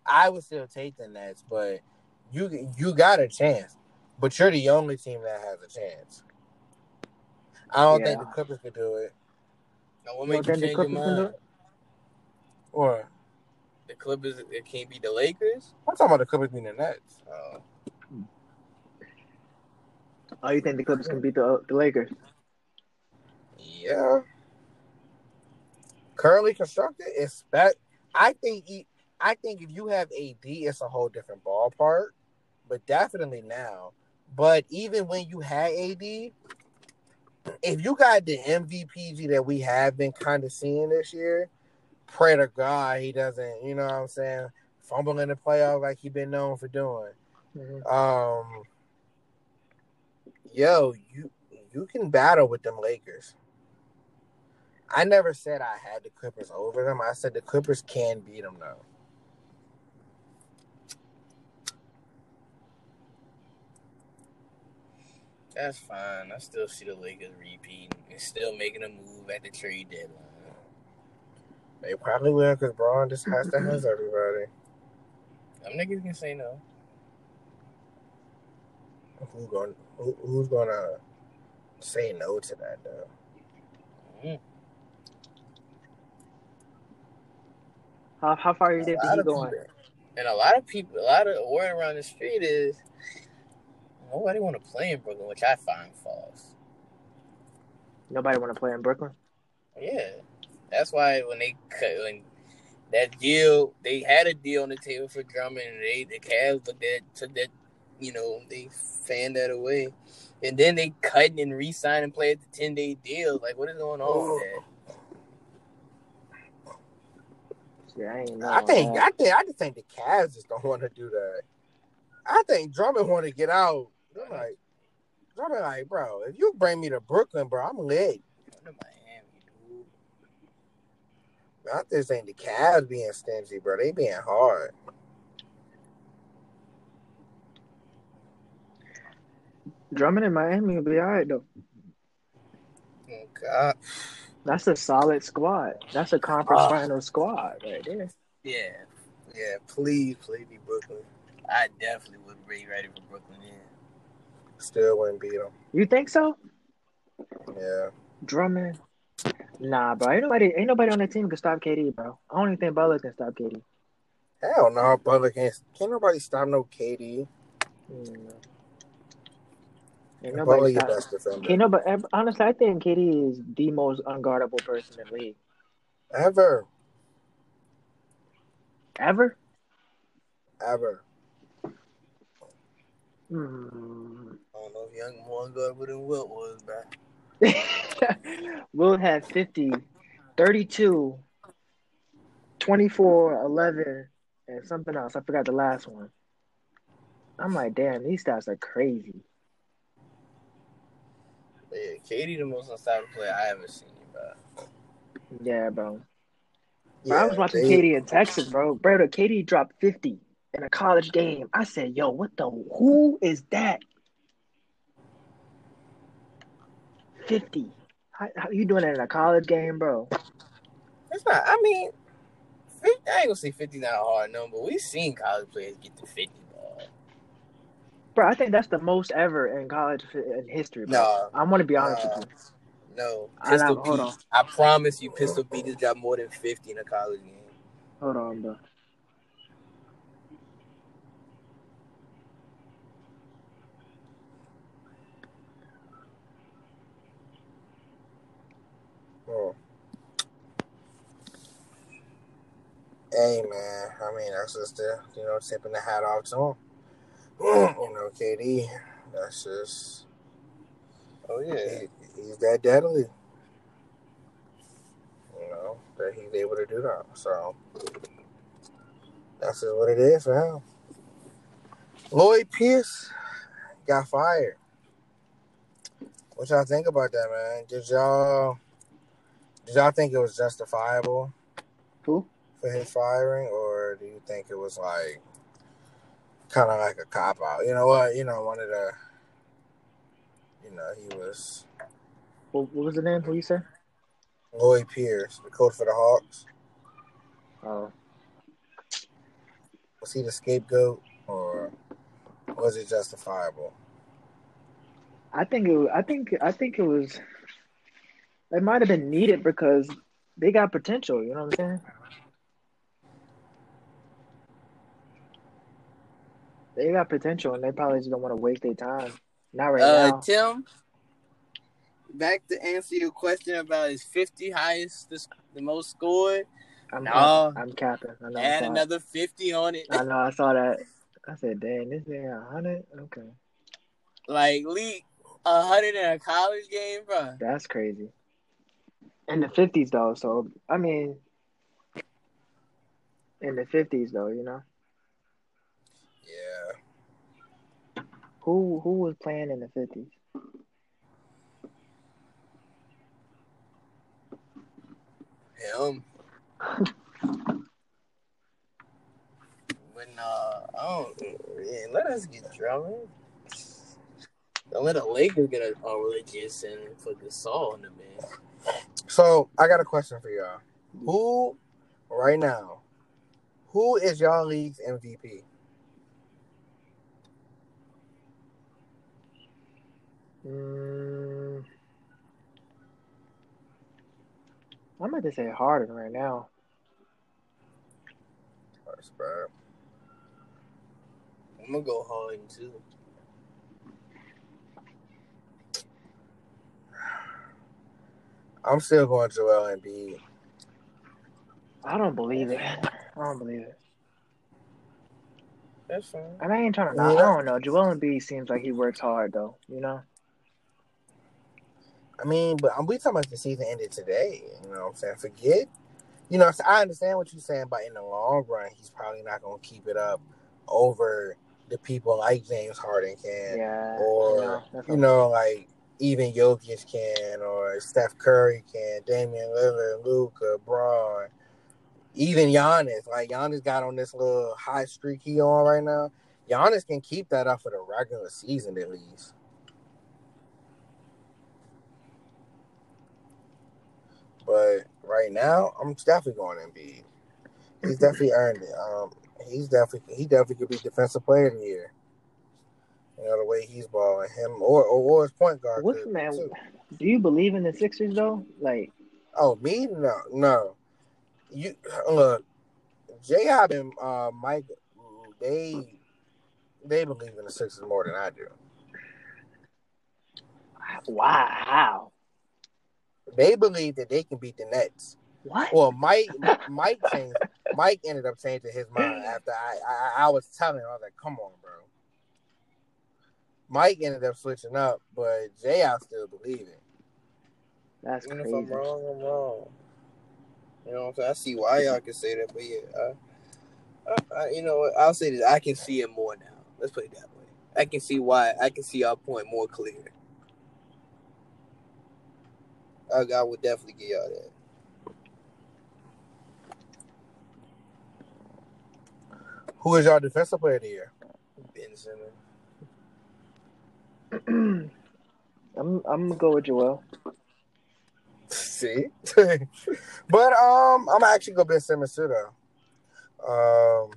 [SPEAKER 1] I would still take the Nets, but you you got a chance. But you're the only team that has a chance. I don't think the Clippers could do it.
[SPEAKER 2] Now, what
[SPEAKER 3] Well,
[SPEAKER 2] made you change your
[SPEAKER 3] can do
[SPEAKER 2] mind?
[SPEAKER 3] it?
[SPEAKER 1] Or
[SPEAKER 2] The Clippers, it can't be the Lakers.
[SPEAKER 1] I'm talking about the Clippers being the Nets.
[SPEAKER 2] Oh,
[SPEAKER 3] oh, you think the Clippers can beat the the Lakers?
[SPEAKER 1] Yeah. Currently constructed, expect I think I think if you have AD, it's a whole different ballpark. But definitely now. But even when you had AD, if you got the MVPG that we have been kind of seeing this year, pray to God he doesn't, you know what I'm saying, fumble in the playoff like he been known for doing.
[SPEAKER 3] Mhm.
[SPEAKER 1] Um, yo, you you can battle with them Lakers. I never said I had the Clippers over them. I said the Clippers can beat them though.
[SPEAKER 2] that's fine. I still see the Lakers repeating and still making a move at the trade deadline.
[SPEAKER 1] They probably will because Bron just has to has everybody.
[SPEAKER 2] Some niggas can say no.
[SPEAKER 1] Who's going? Who, who's gonna say no to that though?
[SPEAKER 2] Mm.
[SPEAKER 3] How how far
[SPEAKER 2] is it
[SPEAKER 3] he going?
[SPEAKER 2] people- And a lot of people, a lot of word around the street is nobody want to play in Brooklyn, which I find false.
[SPEAKER 3] Nobody want to play in Brooklyn.
[SPEAKER 2] Yeah, that's why when they cut when that deal, they had a deal on the table for Drummond, and they the Cavs looked at took that, you know, they fanned that away, and then they cut and re-signed and played the ten day deal. Like, what is going on with that?
[SPEAKER 3] Yeah, I ain't.
[SPEAKER 1] I think
[SPEAKER 3] man.
[SPEAKER 1] I think I just think the Cavs just don't want to do that. I think Drummond want to get out. They're like Drummond, like bro, if you bring me to Brooklyn, bro, I'm lit.
[SPEAKER 2] To Miami, dude.
[SPEAKER 1] I just think the Cavs being stingy, bro. They being hard.
[SPEAKER 3] Drummond in Miami will be all right though.
[SPEAKER 2] Oh God,
[SPEAKER 3] That's a solid squad. That's a conference
[SPEAKER 1] Ah.
[SPEAKER 3] final squad right there.
[SPEAKER 2] yeah,
[SPEAKER 1] Yeah, please, please be Brooklyn.
[SPEAKER 2] I definitely would be ready for Brooklyn. Yeah.
[SPEAKER 1] Still wouldn't beat them.
[SPEAKER 3] You think so?
[SPEAKER 1] Yeah.
[SPEAKER 3] Drummond. Nah, bro. Ain't nobody ain't nobody on that team can stop KD, bro. I don't even think Butler can stop KD.
[SPEAKER 1] Hell no, Butler can't. Can't nobody stop no KD.
[SPEAKER 3] Mm. Nobody
[SPEAKER 1] your
[SPEAKER 3] stop.
[SPEAKER 1] best defender
[SPEAKER 3] Can't nobody, honestly, I think KD is the most unguardable person in the league
[SPEAKER 1] ever,
[SPEAKER 3] ever.
[SPEAKER 1] ever.
[SPEAKER 3] Hmm.
[SPEAKER 2] I don't know if Young more good than Wilt was, bro.
[SPEAKER 3] Wilt had 50, 32, 24, 11, and something else. I forgot the last one. I'm like, damn, these stats are crazy.
[SPEAKER 2] But yeah, KD the most unstoppable player I ever seen, bro.
[SPEAKER 3] Yeah, bro.
[SPEAKER 1] Yeah,
[SPEAKER 3] I was watching
[SPEAKER 1] they-
[SPEAKER 3] KD in Texas, bro. Bro, KD dropped 50 in a college game. I said, yo, what the who is that? 50. How, how you doing it in a college game, bro?
[SPEAKER 2] It's not. I mean, 50, I ain't gonna say 50 not a hard number. We've seen college players get to 50, ball.
[SPEAKER 3] Bro, I think that's the most ever in college in history. Bro. Nah, I'm gonna be honest
[SPEAKER 2] nah,
[SPEAKER 3] with you.
[SPEAKER 2] No, Pistol I,
[SPEAKER 3] on.
[SPEAKER 2] I promise you, Pistol Pete has got more than 50 in a college game.
[SPEAKER 3] Hold on, bro.
[SPEAKER 1] Oh. Hey man, I mean that's just the you know tipping the hat off to him. Oh, you know, KD, that's just
[SPEAKER 2] Oh yeah.
[SPEAKER 1] he, he's that deadly. You know that he's able to do that. So that's just what it is for him. Lloyd Pierce got fired. What y'all think about that, man? Did y'all did y'all think it was justifiable
[SPEAKER 3] Who?
[SPEAKER 1] for his firing, or do you think it was like kind of like a cop out? You know what? You know, one of the, you know, he was
[SPEAKER 3] What, what was the name? Who you said?
[SPEAKER 1] Lloyd Pierce, the coach for the Hawks.
[SPEAKER 3] Oh,
[SPEAKER 1] Was he the scapegoat, or was it justifiable?
[SPEAKER 3] I think it. I think. I think it was. It might have been needed because they got potential. You know what I'm saying? They got potential, and they probably just don't want to waste their time. Not right
[SPEAKER 2] Uh,
[SPEAKER 3] now.
[SPEAKER 2] Tim, back to answer your question about his 50 highest, the, the most scored.
[SPEAKER 3] I'm,
[SPEAKER 2] no.
[SPEAKER 3] capping. I'm capping. I know.
[SPEAKER 2] Add another 50 on it.
[SPEAKER 3] I know. I saw that. I said, "Dang, this nigga hundred. Okay,
[SPEAKER 2] Like, leak a 100 in a college game, bro.
[SPEAKER 3] that's crazy." In the fifties, though. So I mean, in the fifties, though, you know,
[SPEAKER 1] Yeah,
[SPEAKER 3] who who was playing in the fifties?
[SPEAKER 2] Him. But nah, I don't. Yeah, let us get drumming. Don't let a Laker get a, a religious and put the saw in the man.
[SPEAKER 1] So I got a question for y'all. Who right now? Who is y'all league's MVP?
[SPEAKER 3] Mm, I'm about to say Harden right now.
[SPEAKER 1] That's bad.
[SPEAKER 2] I'm gonna go Harden too.
[SPEAKER 1] I'm still going to Joel Embiid.
[SPEAKER 3] I don't believe it. I don't believe it.
[SPEAKER 2] That's fine.
[SPEAKER 3] And I ain't trying to. Knock, I don't know. Joel Embiid seems like he works hard though. You know.
[SPEAKER 1] I mean, but I'm we talking about the season ended today. You know what I'm saying? Forget. You know, I understand what you're saying, but in the long run, he's probably not going to keep it up over the people like James Harden can,
[SPEAKER 3] Yeah.
[SPEAKER 1] or
[SPEAKER 3] you know,
[SPEAKER 1] you know, like even Jokic can, or Steph Curry can, Damian Lillard, Luka, Braun, even Giannis. Like Giannis got on this little high streak he on right now. Giannis can keep that up for the regular season at least. But right now, I'm definitely going Embiid. He's definitely earned it. Um, he's definitely he definitely could be defensive player of the year. You know the way he's balling him, or or, or his point guard.
[SPEAKER 3] What's man?
[SPEAKER 1] too.
[SPEAKER 3] Do you believe in the Sixers though? Like,
[SPEAKER 1] Oh, me? No, no. You look, J. Hop and uh, Mike, they they believe in the Sixers more than I do.
[SPEAKER 3] wow, how?
[SPEAKER 1] They believe that they can beat the Nets.
[SPEAKER 3] What?
[SPEAKER 1] Well, Mike Mike changed. Mike ended up changing his mind after I I, I was telling him. I was like, "Come on, bro." Mike ended up switching up, but Jay, I still believe it.
[SPEAKER 3] That's
[SPEAKER 2] Even
[SPEAKER 3] crazy.
[SPEAKER 2] if I'm wrong, I'm wrong. You know what I'm saying? I see why y'all can say that, but yeah, I, I, I, you know what? I'll say this: I can see it more now. Let's put it that way. I can see why. I can see our point more clear. I, I would definitely give y'all that.
[SPEAKER 1] Who is your defensive player of the year?
[SPEAKER 2] Ben Simmons.
[SPEAKER 3] I'm I'm gonna go with Joel.
[SPEAKER 1] See, but um, I'm actually go Ben Simmons too though. Um,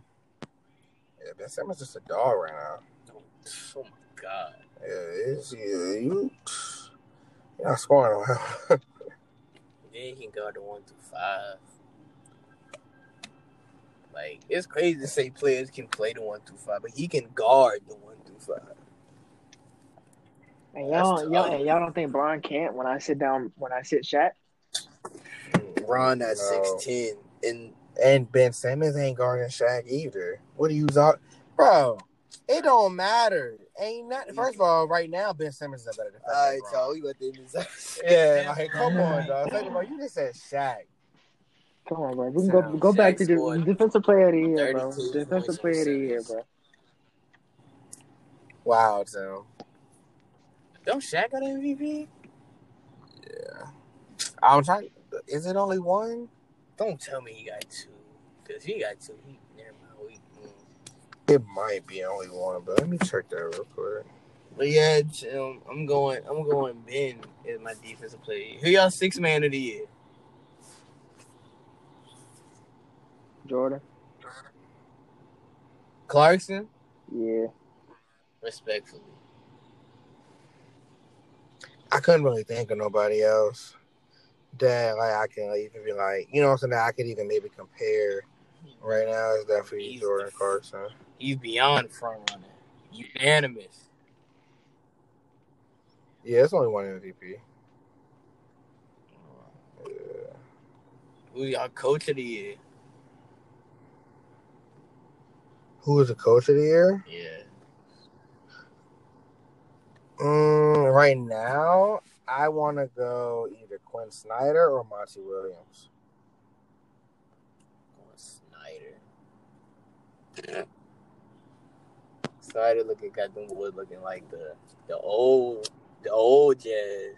[SPEAKER 1] yeah, Ben Simmons just a dog right now.
[SPEAKER 2] Oh my god.
[SPEAKER 1] Yeah, it's yeah, you. You're not scoring on him.
[SPEAKER 2] Then he can guard the one through five. Like it's crazy to say players can play the one through five, but he can guard the one through five.
[SPEAKER 3] And y'all, y'all, and y'all don't think Brian can't when I sit down when I sit Shaq?
[SPEAKER 1] You
[SPEAKER 2] Ron at
[SPEAKER 1] know.
[SPEAKER 2] six ten, and
[SPEAKER 1] And Ben Simmons ain't guarding Shaq either. What do you talk, bro? It don't matter. Ain't not. First of all, right now Ben Simmons is a better defender.
[SPEAKER 2] all
[SPEAKER 1] than
[SPEAKER 2] right,
[SPEAKER 1] Bron.
[SPEAKER 2] so we let the
[SPEAKER 1] Yeah, like come on, dog. Second of all, you just said Shaq.
[SPEAKER 3] Come on, bro. We can go
[SPEAKER 1] Sounds
[SPEAKER 3] go back to the defensive player of the year, bro. Defensive player of the year, bro.
[SPEAKER 1] Wow, Tim.
[SPEAKER 2] Don't Shaq got MVP?
[SPEAKER 1] Yeah, I'm trying. Is it only one?
[SPEAKER 2] Don't tell me he got two, because he got two. He never mind. We, mm.
[SPEAKER 1] It might be only one, but let me check that real quick.
[SPEAKER 2] But yeah, um, I'm going. I'm going. Ben is my defensive player. Who y'all six man of the year?
[SPEAKER 3] Jordan.
[SPEAKER 2] Clarkson,
[SPEAKER 3] Yeah.
[SPEAKER 2] respectfully.
[SPEAKER 1] I couldn't really think of nobody else that like I can even be like, you know what I'm saying, that I could even maybe compare right now is definitely Jordan Clarkson.
[SPEAKER 2] He's beyond front runner. Unanimous.
[SPEAKER 1] Yeah, it's only one MVP. Yeah.
[SPEAKER 2] Who y'all coach of the year?
[SPEAKER 1] Who is the coach of the year?
[SPEAKER 2] Yeah.
[SPEAKER 1] Mm, right now, I want to go either Quinn Snyder or Monty Williams.
[SPEAKER 2] Going Snyder. Snyder looking got them wood looking like the the old the old jazz.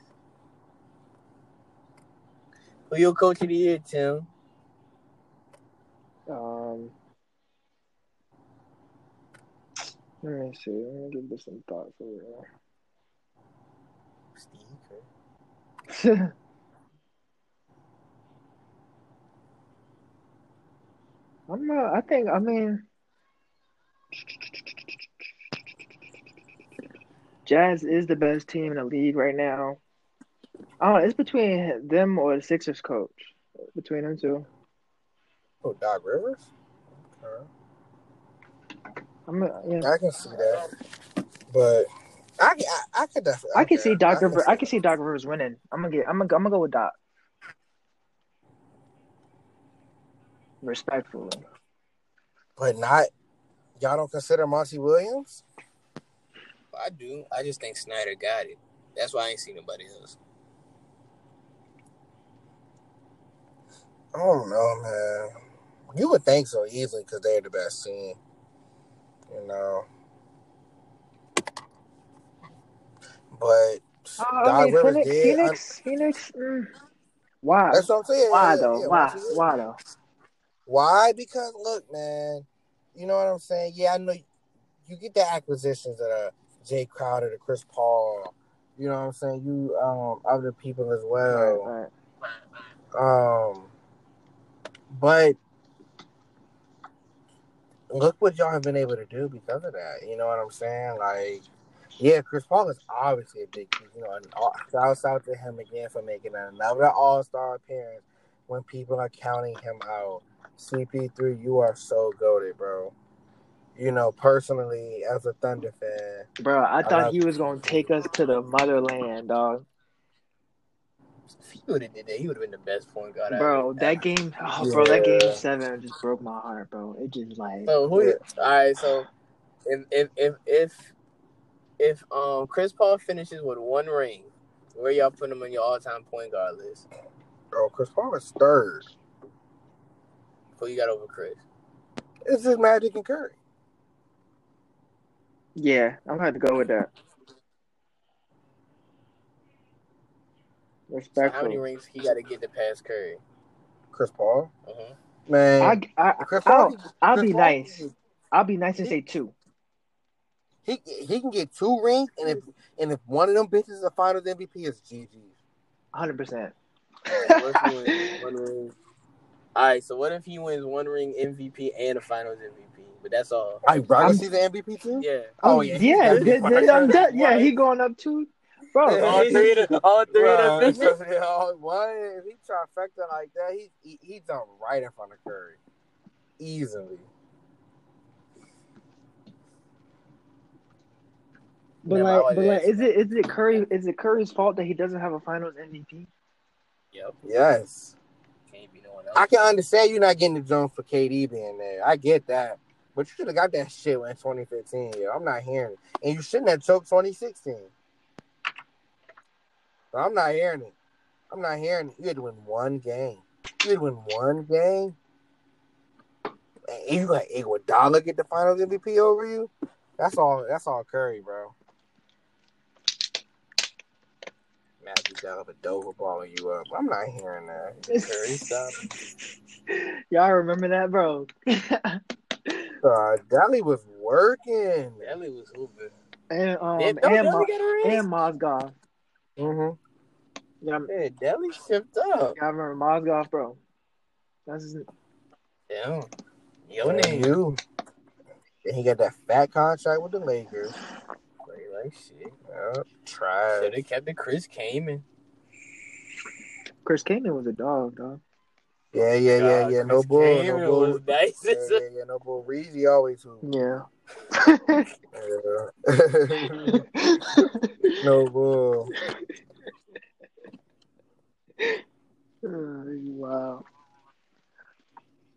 [SPEAKER 2] Who your coach of the year, Tim?
[SPEAKER 3] Um. Let me see. Let me give this some thought for real.
[SPEAKER 2] Steve Kerr.
[SPEAKER 3] I'm not. I think. I mean, Jazz is the best team in the league right now. Oh. It's between them or the Sixers coach. Between them two.
[SPEAKER 1] Oh, Doc Rivers?
[SPEAKER 3] I'm. Yeah.
[SPEAKER 1] I can see that. But I, I, I could definitely.
[SPEAKER 3] I can see Doc Rivers. I can see Doc Rivers winning. I'm gonna get. I'm gonna. I'm gonna go with Doc. Respectfully.
[SPEAKER 1] But not, y'all don't consider Monty Williams?
[SPEAKER 2] I do. I just think Snyder got it. That's why I ain't seen nobody else.
[SPEAKER 1] I don't know, man. You would think so easily because they're the best team. You know. But
[SPEAKER 3] Uh,
[SPEAKER 1] Doc
[SPEAKER 3] I mean, Phoenix.
[SPEAKER 1] did.
[SPEAKER 3] Phoenix. Phoenix. Mm, why?
[SPEAKER 1] That's what I'm saying.
[SPEAKER 3] Why
[SPEAKER 1] Yeah,
[SPEAKER 3] though?
[SPEAKER 1] yeah,
[SPEAKER 3] Why? Why though?
[SPEAKER 1] Why? Because look, man, you know what I'm saying. Yeah, I know you get the acquisitions that are Jae Crowder, the Chris Paul. You know what I'm saying. You um other people as well.
[SPEAKER 3] Right, right.
[SPEAKER 1] Um, but look what y'all have been able to do because of that. You know what I'm saying? Like, yeah, Chris Paul is obviously a big. You know, and all, shouts out to him again for making another All Star appearance when people are counting him out. CP3, you are so goaded, bro. You know, personally, as a Thunder fan,
[SPEAKER 3] Bro, I thought
[SPEAKER 1] love
[SPEAKER 3] he was gonna take us to the motherland, dog.
[SPEAKER 2] He would have did that, he would have been the best point guard.
[SPEAKER 3] Bro,
[SPEAKER 2] ever.
[SPEAKER 3] that game, oh, bro, that game seven just broke my heart, bro. It just like,
[SPEAKER 2] So who?
[SPEAKER 1] Yeah.
[SPEAKER 2] All right. So if if if if if um Chris Paul finishes with one ring, where y'all put him on your all time point guard list?
[SPEAKER 1] bro, Chris Paul is third.
[SPEAKER 2] Who you got over Chris?
[SPEAKER 1] It's just Magic and Curry.
[SPEAKER 3] Yeah, I'm gonna have to go with that.
[SPEAKER 2] So how many rings he got to get to pass Curry?
[SPEAKER 1] Chris Paul,
[SPEAKER 2] Uh-huh.
[SPEAKER 1] man.
[SPEAKER 3] I, I,
[SPEAKER 1] Chris
[SPEAKER 3] I'll,
[SPEAKER 1] Paul,
[SPEAKER 3] I'll
[SPEAKER 1] Chris
[SPEAKER 3] be
[SPEAKER 1] Paul-
[SPEAKER 3] nice. I'll be nice and say two.
[SPEAKER 1] He he can get two rings, and if and if one of them bitches is a Finals MVP, it's GG.
[SPEAKER 3] 100. percent
[SPEAKER 2] What if he wins one ring? All right. So what if he wins one ring MVP and a Finals MVP? But that's all.
[SPEAKER 1] I rather
[SPEAKER 3] I'm-
[SPEAKER 1] see the MVP too.
[SPEAKER 2] Yeah.
[SPEAKER 3] Oh, oh
[SPEAKER 1] yeah,
[SPEAKER 3] yeah,
[SPEAKER 1] he-
[SPEAKER 3] then, then I'm. Yeah, he going up too. bro.
[SPEAKER 2] All three of the all three
[SPEAKER 1] Bruh,
[SPEAKER 2] of them.
[SPEAKER 1] yeah, oh, what if he trifecta like that? He he he jumped right in front of Curry, easily.
[SPEAKER 3] But
[SPEAKER 2] Yeah,
[SPEAKER 3] like,
[SPEAKER 2] like
[SPEAKER 3] but like, is it is it Curry? Is it Curry's fault that he doesn't have a Finals MVP?
[SPEAKER 2] Yep.
[SPEAKER 1] Yes,
[SPEAKER 2] can't be no one else.
[SPEAKER 1] I can understand you not getting the Jones for KD being there. I get that. But you should have got that shit in 2015. Yo. I'm not hearing it. And you shouldn't have choked 2016. But I'm not hearing it. I'm not hearing it. You had to win one game. You had to win one game. And you let Iguodala get the Finals MVP over you. That's all. That's all Curry, bro. Matthew Dellavedova balling you up. I'm not hearing that.
[SPEAKER 2] Curry, stop.
[SPEAKER 3] Y'all remember that, bro?
[SPEAKER 1] Uh, Dally was working.
[SPEAKER 2] Delly was hooping.
[SPEAKER 3] and um
[SPEAKER 2] Yeah,
[SPEAKER 3] and,
[SPEAKER 2] don't
[SPEAKER 3] Mo-
[SPEAKER 2] Delly get a ring?
[SPEAKER 3] and Mozgov.
[SPEAKER 1] Mm-hmm.
[SPEAKER 3] Yeah,
[SPEAKER 2] Yeah, Delly shipped up.
[SPEAKER 3] I remember Mozgov, bro. That's his,
[SPEAKER 2] Damn. Your
[SPEAKER 1] And
[SPEAKER 2] name.
[SPEAKER 1] you. And he got that fat contract with the Lakers.
[SPEAKER 2] Play like shit.
[SPEAKER 1] Yep. Trash.
[SPEAKER 2] Should have kept the Chris Kaman.
[SPEAKER 3] Chris Kaman was a dog, dog.
[SPEAKER 1] Yeah, yeah, yeah, yeah. No
[SPEAKER 2] Chris
[SPEAKER 1] bull,
[SPEAKER 2] Kaman
[SPEAKER 1] no bull.
[SPEAKER 2] was nice.
[SPEAKER 1] Yeah, yeah, yeah, no bull. Reezy always hoop.
[SPEAKER 3] Yeah.
[SPEAKER 1] Yeah. no bull.
[SPEAKER 3] Oh, wow.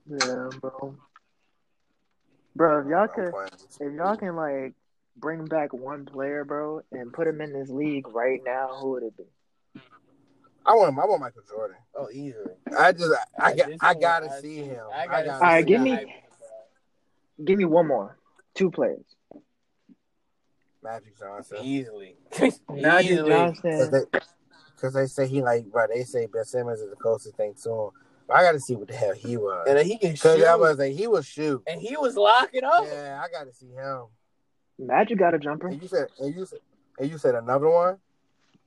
[SPEAKER 3] Yeah, bro. Bro, if y'all could, if y'all can like bring back one player, bro, and put him in this league right now, who would it be?
[SPEAKER 1] I want him. I want Michael Jordan.
[SPEAKER 2] Oh, easily.
[SPEAKER 1] I just, I, I, got,
[SPEAKER 2] just
[SPEAKER 1] I
[SPEAKER 2] want-
[SPEAKER 1] gotta
[SPEAKER 2] I
[SPEAKER 1] see
[SPEAKER 2] see-
[SPEAKER 1] him.
[SPEAKER 2] I
[SPEAKER 1] I
[SPEAKER 2] gotta
[SPEAKER 1] gotta
[SPEAKER 3] Alright, give me- Give me one more. Two players.
[SPEAKER 1] Magic Johnson.
[SPEAKER 2] Easily.
[SPEAKER 3] Magic
[SPEAKER 2] Easily.
[SPEAKER 1] Cause
[SPEAKER 3] Johnson.
[SPEAKER 1] they, cause they say he like, bro. They say Ben Simmons is the closest thing to him. But I got to see what the hell he was.
[SPEAKER 2] And then he can
[SPEAKER 1] Cause
[SPEAKER 2] shoot.
[SPEAKER 1] I was like, he was shoot.
[SPEAKER 2] and he was locking up.
[SPEAKER 1] Yeah, I got to see him.
[SPEAKER 3] Magic got a jumper.
[SPEAKER 1] And you said, and you said, and you said another one.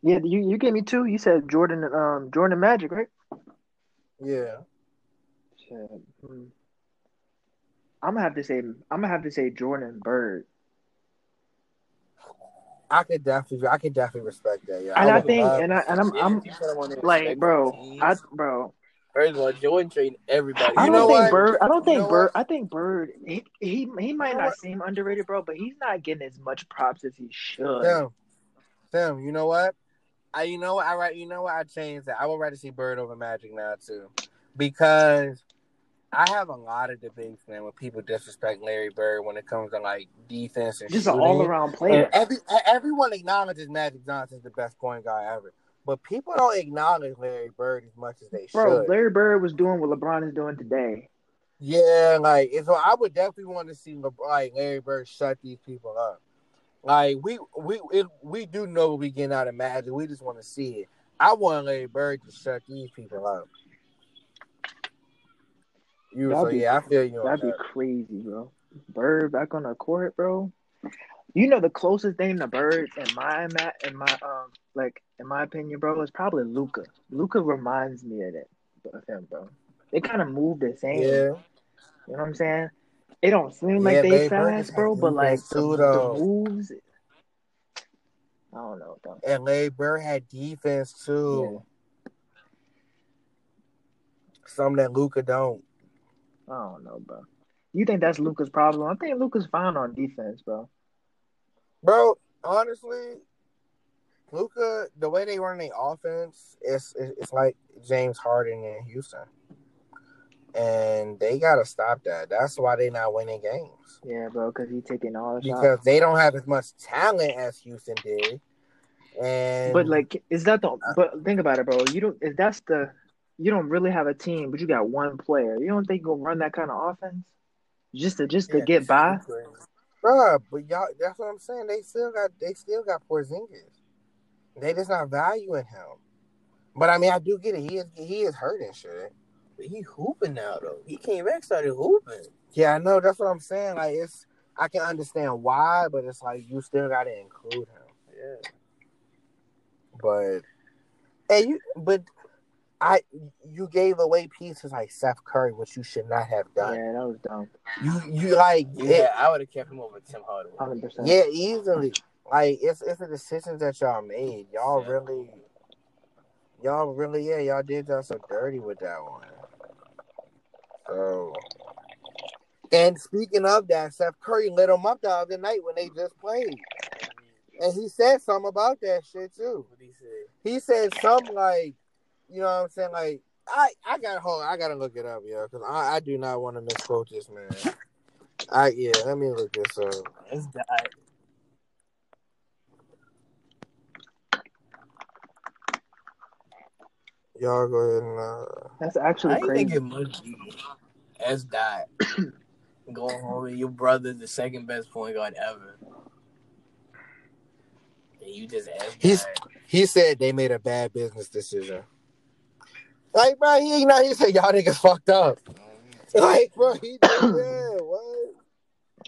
[SPEAKER 3] Yeah, you you gave me two. You said Jordan, um, Jordan Magic, right?
[SPEAKER 1] Yeah.
[SPEAKER 3] Shit. Hmm. I'm gonna have to say I'm gonna have to say Jordan Bird.
[SPEAKER 1] I could definitely, I could definitely respect that. Yeah,
[SPEAKER 3] And I
[SPEAKER 1] would
[SPEAKER 3] think, and I and I'm I'm
[SPEAKER 2] If you put him on the
[SPEAKER 3] like, bro,
[SPEAKER 2] teams,
[SPEAKER 3] I bro,
[SPEAKER 2] First of all, Jordan trained everybody.
[SPEAKER 3] I don't
[SPEAKER 1] know
[SPEAKER 3] think
[SPEAKER 1] what?
[SPEAKER 3] Bird. I don't
[SPEAKER 1] You
[SPEAKER 3] think
[SPEAKER 1] know
[SPEAKER 3] Bird.
[SPEAKER 1] what?
[SPEAKER 3] I think Bird. He he, he might
[SPEAKER 1] You know
[SPEAKER 3] not
[SPEAKER 1] what?
[SPEAKER 3] seem underrated, bro, but he's not getting as much props as he should.
[SPEAKER 1] Tim, Tim, you know what? I, you know what? I right. You know what? I changed that. I would rather see Bird over Magic now too, because I have a lot of debates, man, when people disrespect Larry Bird when it comes to like defense and
[SPEAKER 3] Just an all around
[SPEAKER 1] And
[SPEAKER 3] player.
[SPEAKER 1] every everyone acknowledges Magic Johnson Johnson's the best point guard ever, but people don't acknowledge Larry Bird as much as they
[SPEAKER 3] Bro,
[SPEAKER 1] should.
[SPEAKER 3] Bro, Larry Bird was doing what LeBron is doing today.
[SPEAKER 1] Yeah, like so I would definitely want to see LeBron, like Larry Bird shut these people up. Like we we it, we do know we getting out of Magic. We just want to see it. I want Larry Bird to shut these people up. You
[SPEAKER 3] That'd
[SPEAKER 1] so
[SPEAKER 3] be-
[SPEAKER 1] yeah, I feel you
[SPEAKER 3] That'd be
[SPEAKER 1] that.
[SPEAKER 3] crazy, bro. Bird back on the court, bro. You know the closest thing to Bird in my in my um like in my opinion, bro, is probably Luka. Luka reminds me of that of him, bro. They kind of move the same.
[SPEAKER 1] Yeah,
[SPEAKER 3] You know what I'm saying? It don't seem like
[SPEAKER 1] Yeah,
[SPEAKER 3] they fast, bro, but like the, the moves. I don't know, though.
[SPEAKER 1] and Larry Bird had defense too. Something that Luka don't.
[SPEAKER 3] I don't know, bro. You think that's Luka's problem? I think Luka's fine on defense, bro.
[SPEAKER 1] Bro, honestly, Luka, the way they run the offense, it's it's like James Harden in Houston, and they gotta stop that. That's why they're not winning games
[SPEAKER 3] Yeah, bro, because he taking all the shots.
[SPEAKER 1] because they don't have as much talent as Houston did. And
[SPEAKER 3] But like, is that the? Uh, but think about it, bro. You don't. If that's the, you don't really have a team, but you got one player. You don't think you'll run that kind of offense just to just to
[SPEAKER 2] Yeah,
[SPEAKER 3] get by?
[SPEAKER 1] Bruh, but y'all, that's what I'm saying. They still got they still got Porzingis. They just not valuing him. But I mean, I do get it. He is he is hurting shit.
[SPEAKER 2] But he hooping now though. He came back, started hooping.
[SPEAKER 1] Yeah, I know. That's what I'm saying. Like it's, I can understand why, but it's like you still got to include him.
[SPEAKER 2] Yeah.
[SPEAKER 1] But, and you, but I, you gave away pieces like Seth Curry, which you should not have done.
[SPEAKER 3] Yeah, that was dumb.
[SPEAKER 1] You, you like,
[SPEAKER 2] Yeah,
[SPEAKER 1] it-
[SPEAKER 2] I would have kept him over Tim Hardaway.
[SPEAKER 3] Hundred percent.
[SPEAKER 1] yeah, easily. Like it's it's the decisions that y'all made. Y'all
[SPEAKER 2] Yeah.
[SPEAKER 1] really, y'all really, yeah, y'all did y'all so dirty with that one. So, and speaking of that, Seth Curry lit him up the other night when they just played, and he said something about that shit too.
[SPEAKER 2] What he said?
[SPEAKER 1] He said something like, you know what I'm saying, like I I got hold. I gotta look it up, yo, because I, I do not want to misquote this man. I yeah, let me look this up.
[SPEAKER 2] It's died.
[SPEAKER 1] Y'all go ahead and uh,
[SPEAKER 3] That's actually
[SPEAKER 2] I
[SPEAKER 3] crazy.
[SPEAKER 2] think it must be S dot going home with your brother the second best point guard ever. And you just S
[SPEAKER 1] He's- he said they made a bad business decision. Like, bro, he ain't not. He said y'all niggas fucked up. Like, bro, he did that. What?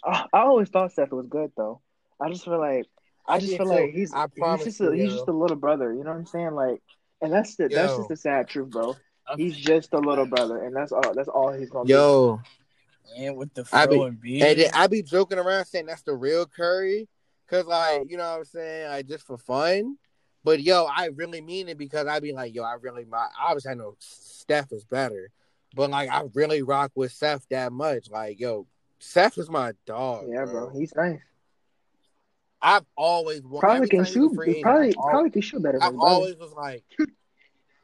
[SPEAKER 3] I, I always thought Seth was good though. I just feel like I
[SPEAKER 1] I
[SPEAKER 3] just
[SPEAKER 1] did
[SPEAKER 3] feel
[SPEAKER 1] too.
[SPEAKER 3] like he's
[SPEAKER 1] I promise
[SPEAKER 3] he's just
[SPEAKER 1] you,
[SPEAKER 3] a, he's just a little brother. You know what I'm saying? Like, and that's the that's just the sad truth, bro.
[SPEAKER 2] Okay.
[SPEAKER 3] He's just a little brother, and that's all. That's all he's gonna be.
[SPEAKER 1] Yo,
[SPEAKER 2] and with the
[SPEAKER 1] I be-
[SPEAKER 2] and beard.
[SPEAKER 1] and I be joking around saying that's the real Curry, cause like you know what I'm saying, like just for fun. But yo, I really mean it because I be like, yo, I really, my obviously I know Steph is better, but like I really rock with Seth that much. Like, yo, Seth is my dog.
[SPEAKER 3] Yeah, bro, he's nice.
[SPEAKER 1] I've always wa-
[SPEAKER 3] Probably can
[SPEAKER 1] time he's a
[SPEAKER 3] shoot.
[SPEAKER 1] free agent,
[SPEAKER 3] probably
[SPEAKER 1] I've
[SPEAKER 3] probably can shoot better than
[SPEAKER 1] I've always was like,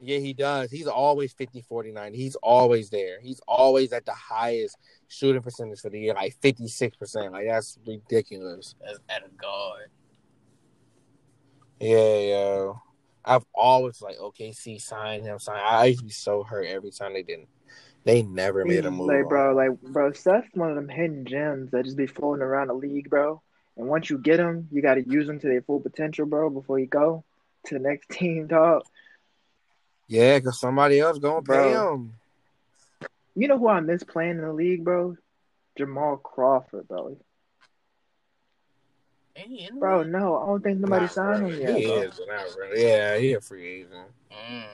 [SPEAKER 1] yeah, he does. He's always 50, 49. He's always there. He's always at the highest shooting percentage for the year, like 56%. Like, that's ridiculous.
[SPEAKER 2] as at a guard.
[SPEAKER 1] Yeah, yo. I've always like, OKC sign him, sign. I used to be so hurt every time they didn't. They never made a move.
[SPEAKER 3] Like,
[SPEAKER 1] on
[SPEAKER 3] bro, like, bro, Seth's one of them hidden gems that just be floating around the league, bro. And once you get them, you got to use them to their full potential, bro, before you go to the next team, dog.
[SPEAKER 1] Yeah, because somebody else going to pay
[SPEAKER 3] Bro.
[SPEAKER 1] him.
[SPEAKER 3] You know who I miss playing in the league, bro? Jamal Crawford, bro.
[SPEAKER 2] Ain't he in the
[SPEAKER 3] Bro, no, I don't think nobody
[SPEAKER 1] Not
[SPEAKER 3] signed
[SPEAKER 1] really.
[SPEAKER 3] him yet,
[SPEAKER 1] He
[SPEAKER 3] bro.
[SPEAKER 1] is, not really. Yeah, he a free agent.
[SPEAKER 2] Mm.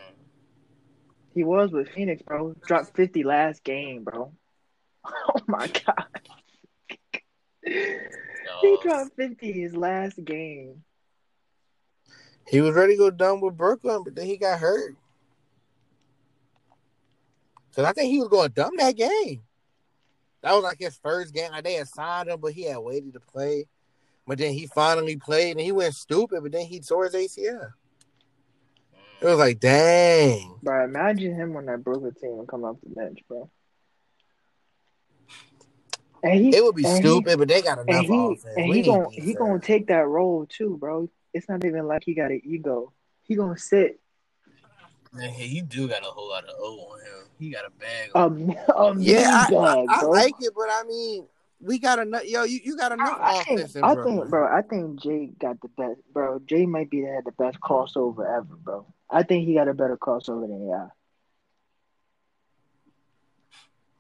[SPEAKER 3] He was with Phoenix, bro. Dropped 50 last game, bro. Oh my god. He dropped 50 his last game.
[SPEAKER 1] He was ready to go done with Brooklyn, but then he got hurt. Cause I think he was going dumb that game. That was like his first game. Like they had signed him, but he had waited to play. But then he finally played and he went stupid, but then he tore his ACL. It was like, dang.
[SPEAKER 3] Bro, imagine him on that Brooklyn team and come off the bench, bro. And he,
[SPEAKER 1] It would be
[SPEAKER 3] and he-
[SPEAKER 1] stupid, but they got
[SPEAKER 3] and
[SPEAKER 1] enough
[SPEAKER 3] he,
[SPEAKER 1] offense.
[SPEAKER 3] and
[SPEAKER 1] We
[SPEAKER 3] he gonna he gonna take that role too, bro. It's not even like he got an ego. He gonna sit
[SPEAKER 2] Man, hey, you do got a whole lot of O on him. He got a bag.
[SPEAKER 3] a,
[SPEAKER 2] on um, him.
[SPEAKER 3] Um,
[SPEAKER 1] yeah, I,
[SPEAKER 3] mean
[SPEAKER 1] I, I
[SPEAKER 3] bro.
[SPEAKER 1] like it, but I mean, we got enough. Yo, you, you got enough
[SPEAKER 3] I think,
[SPEAKER 1] offense in
[SPEAKER 3] I
[SPEAKER 1] Brooklyn.
[SPEAKER 3] think, bro. I think Jay got the best, bro. Jay might be had the best crossover ever, bro. I think he got a better crossover than AI.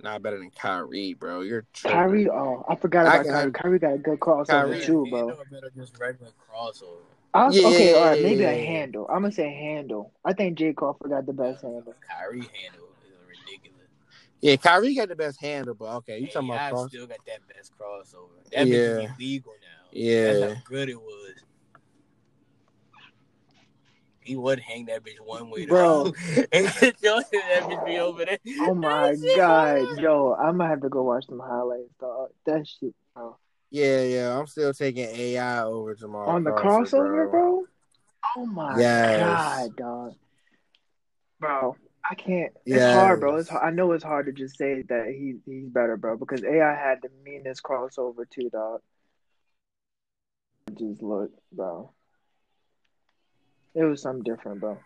[SPEAKER 1] Not better than Kyrie, bro. You're tripping.
[SPEAKER 3] Kyrie, oh, I forgot
[SPEAKER 1] I
[SPEAKER 3] about
[SPEAKER 1] got-
[SPEAKER 3] Kyrie. Kyrie got a good crossover
[SPEAKER 1] Kyrie-
[SPEAKER 3] too, bro.
[SPEAKER 2] better just regular crossover.
[SPEAKER 3] I was,
[SPEAKER 1] Yeah,
[SPEAKER 3] okay,
[SPEAKER 1] yeah,
[SPEAKER 3] all right, maybe a handle. I'm gonna say handle. I think Jay Crawford got the best handle.
[SPEAKER 2] Kyrie handle is ridiculous.
[SPEAKER 1] Yeah, Kyrie got the best handle, but okay, you talking
[SPEAKER 2] AI
[SPEAKER 1] about cross?
[SPEAKER 2] still got that best crossover. That
[SPEAKER 1] Yeah.
[SPEAKER 2] bitch is illegal now.
[SPEAKER 1] Yeah.
[SPEAKER 2] That's how good it was. He would hang that bitch one way,
[SPEAKER 3] Bro.
[SPEAKER 2] though. and that bitch be over there.
[SPEAKER 3] Oh my god,
[SPEAKER 2] hard.
[SPEAKER 3] yo, I might have to go watch some highlights, dog. That shit, bro.
[SPEAKER 1] Yeah, yeah. I'm still taking AI over Jamal
[SPEAKER 3] On the
[SPEAKER 1] Crawford,
[SPEAKER 3] crossover, bro. Oh my
[SPEAKER 1] Yes.
[SPEAKER 3] god, dog. Bro, I can't. It's
[SPEAKER 1] Yes.
[SPEAKER 3] hard, bro. It's hard. I know it's hard to just say that he he's better, bro, because AI had the meanest crossover too, dog. Just look, bro. It was something different, bro.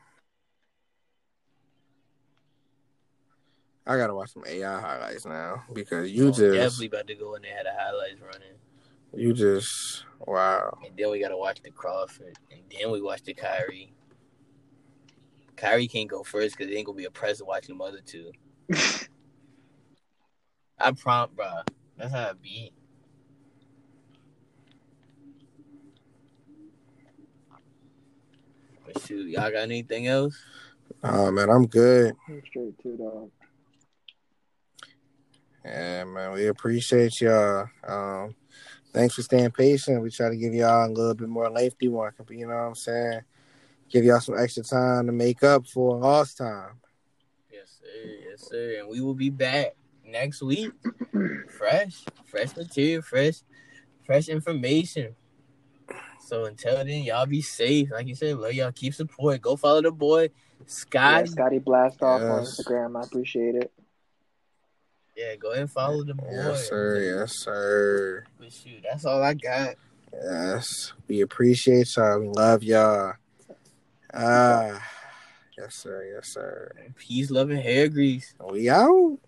[SPEAKER 1] I gotta watch some AI highlights now because you
[SPEAKER 2] Oh,
[SPEAKER 1] just,
[SPEAKER 2] definitely about to go in there had the highlights running.
[SPEAKER 1] you just, wow.
[SPEAKER 2] And then we gotta watch the Crawford. And then we watch the Kyrie. Kyrie can't go first because it ain't gonna be a present watching them other two. I prompt, bro. That's how I be. Shoot, y'all got anything else?
[SPEAKER 1] Oh man, I'm good.
[SPEAKER 3] He's straight too, dog.
[SPEAKER 1] Yeah, man, we appreciate y'all. Um, thanks for staying patient. We try to give y'all a little bit more lengthy one, you know what I'm saying? Give y'all some extra time to make up for lost time.
[SPEAKER 2] Yes, sir. Yes, sir. And we will be back next week. fresh, fresh material, fresh, fresh information. So until then, y'all be safe. Like you said, love y'all. Keep support. Go follow the boy
[SPEAKER 3] Yeah,
[SPEAKER 2] Scotty.
[SPEAKER 3] Scotty Blast off on Instagram. I appreciate it.
[SPEAKER 2] Yeah, go ahead and follow the boy.
[SPEAKER 1] Yes, sir. Yes, sir.
[SPEAKER 2] But shoot, that's all I got.
[SPEAKER 1] Yes. We appreciate y'all. We love y'all. Ah. Yes, sir. Yes, sir.
[SPEAKER 2] Peace, love, and hair grease.
[SPEAKER 1] We out.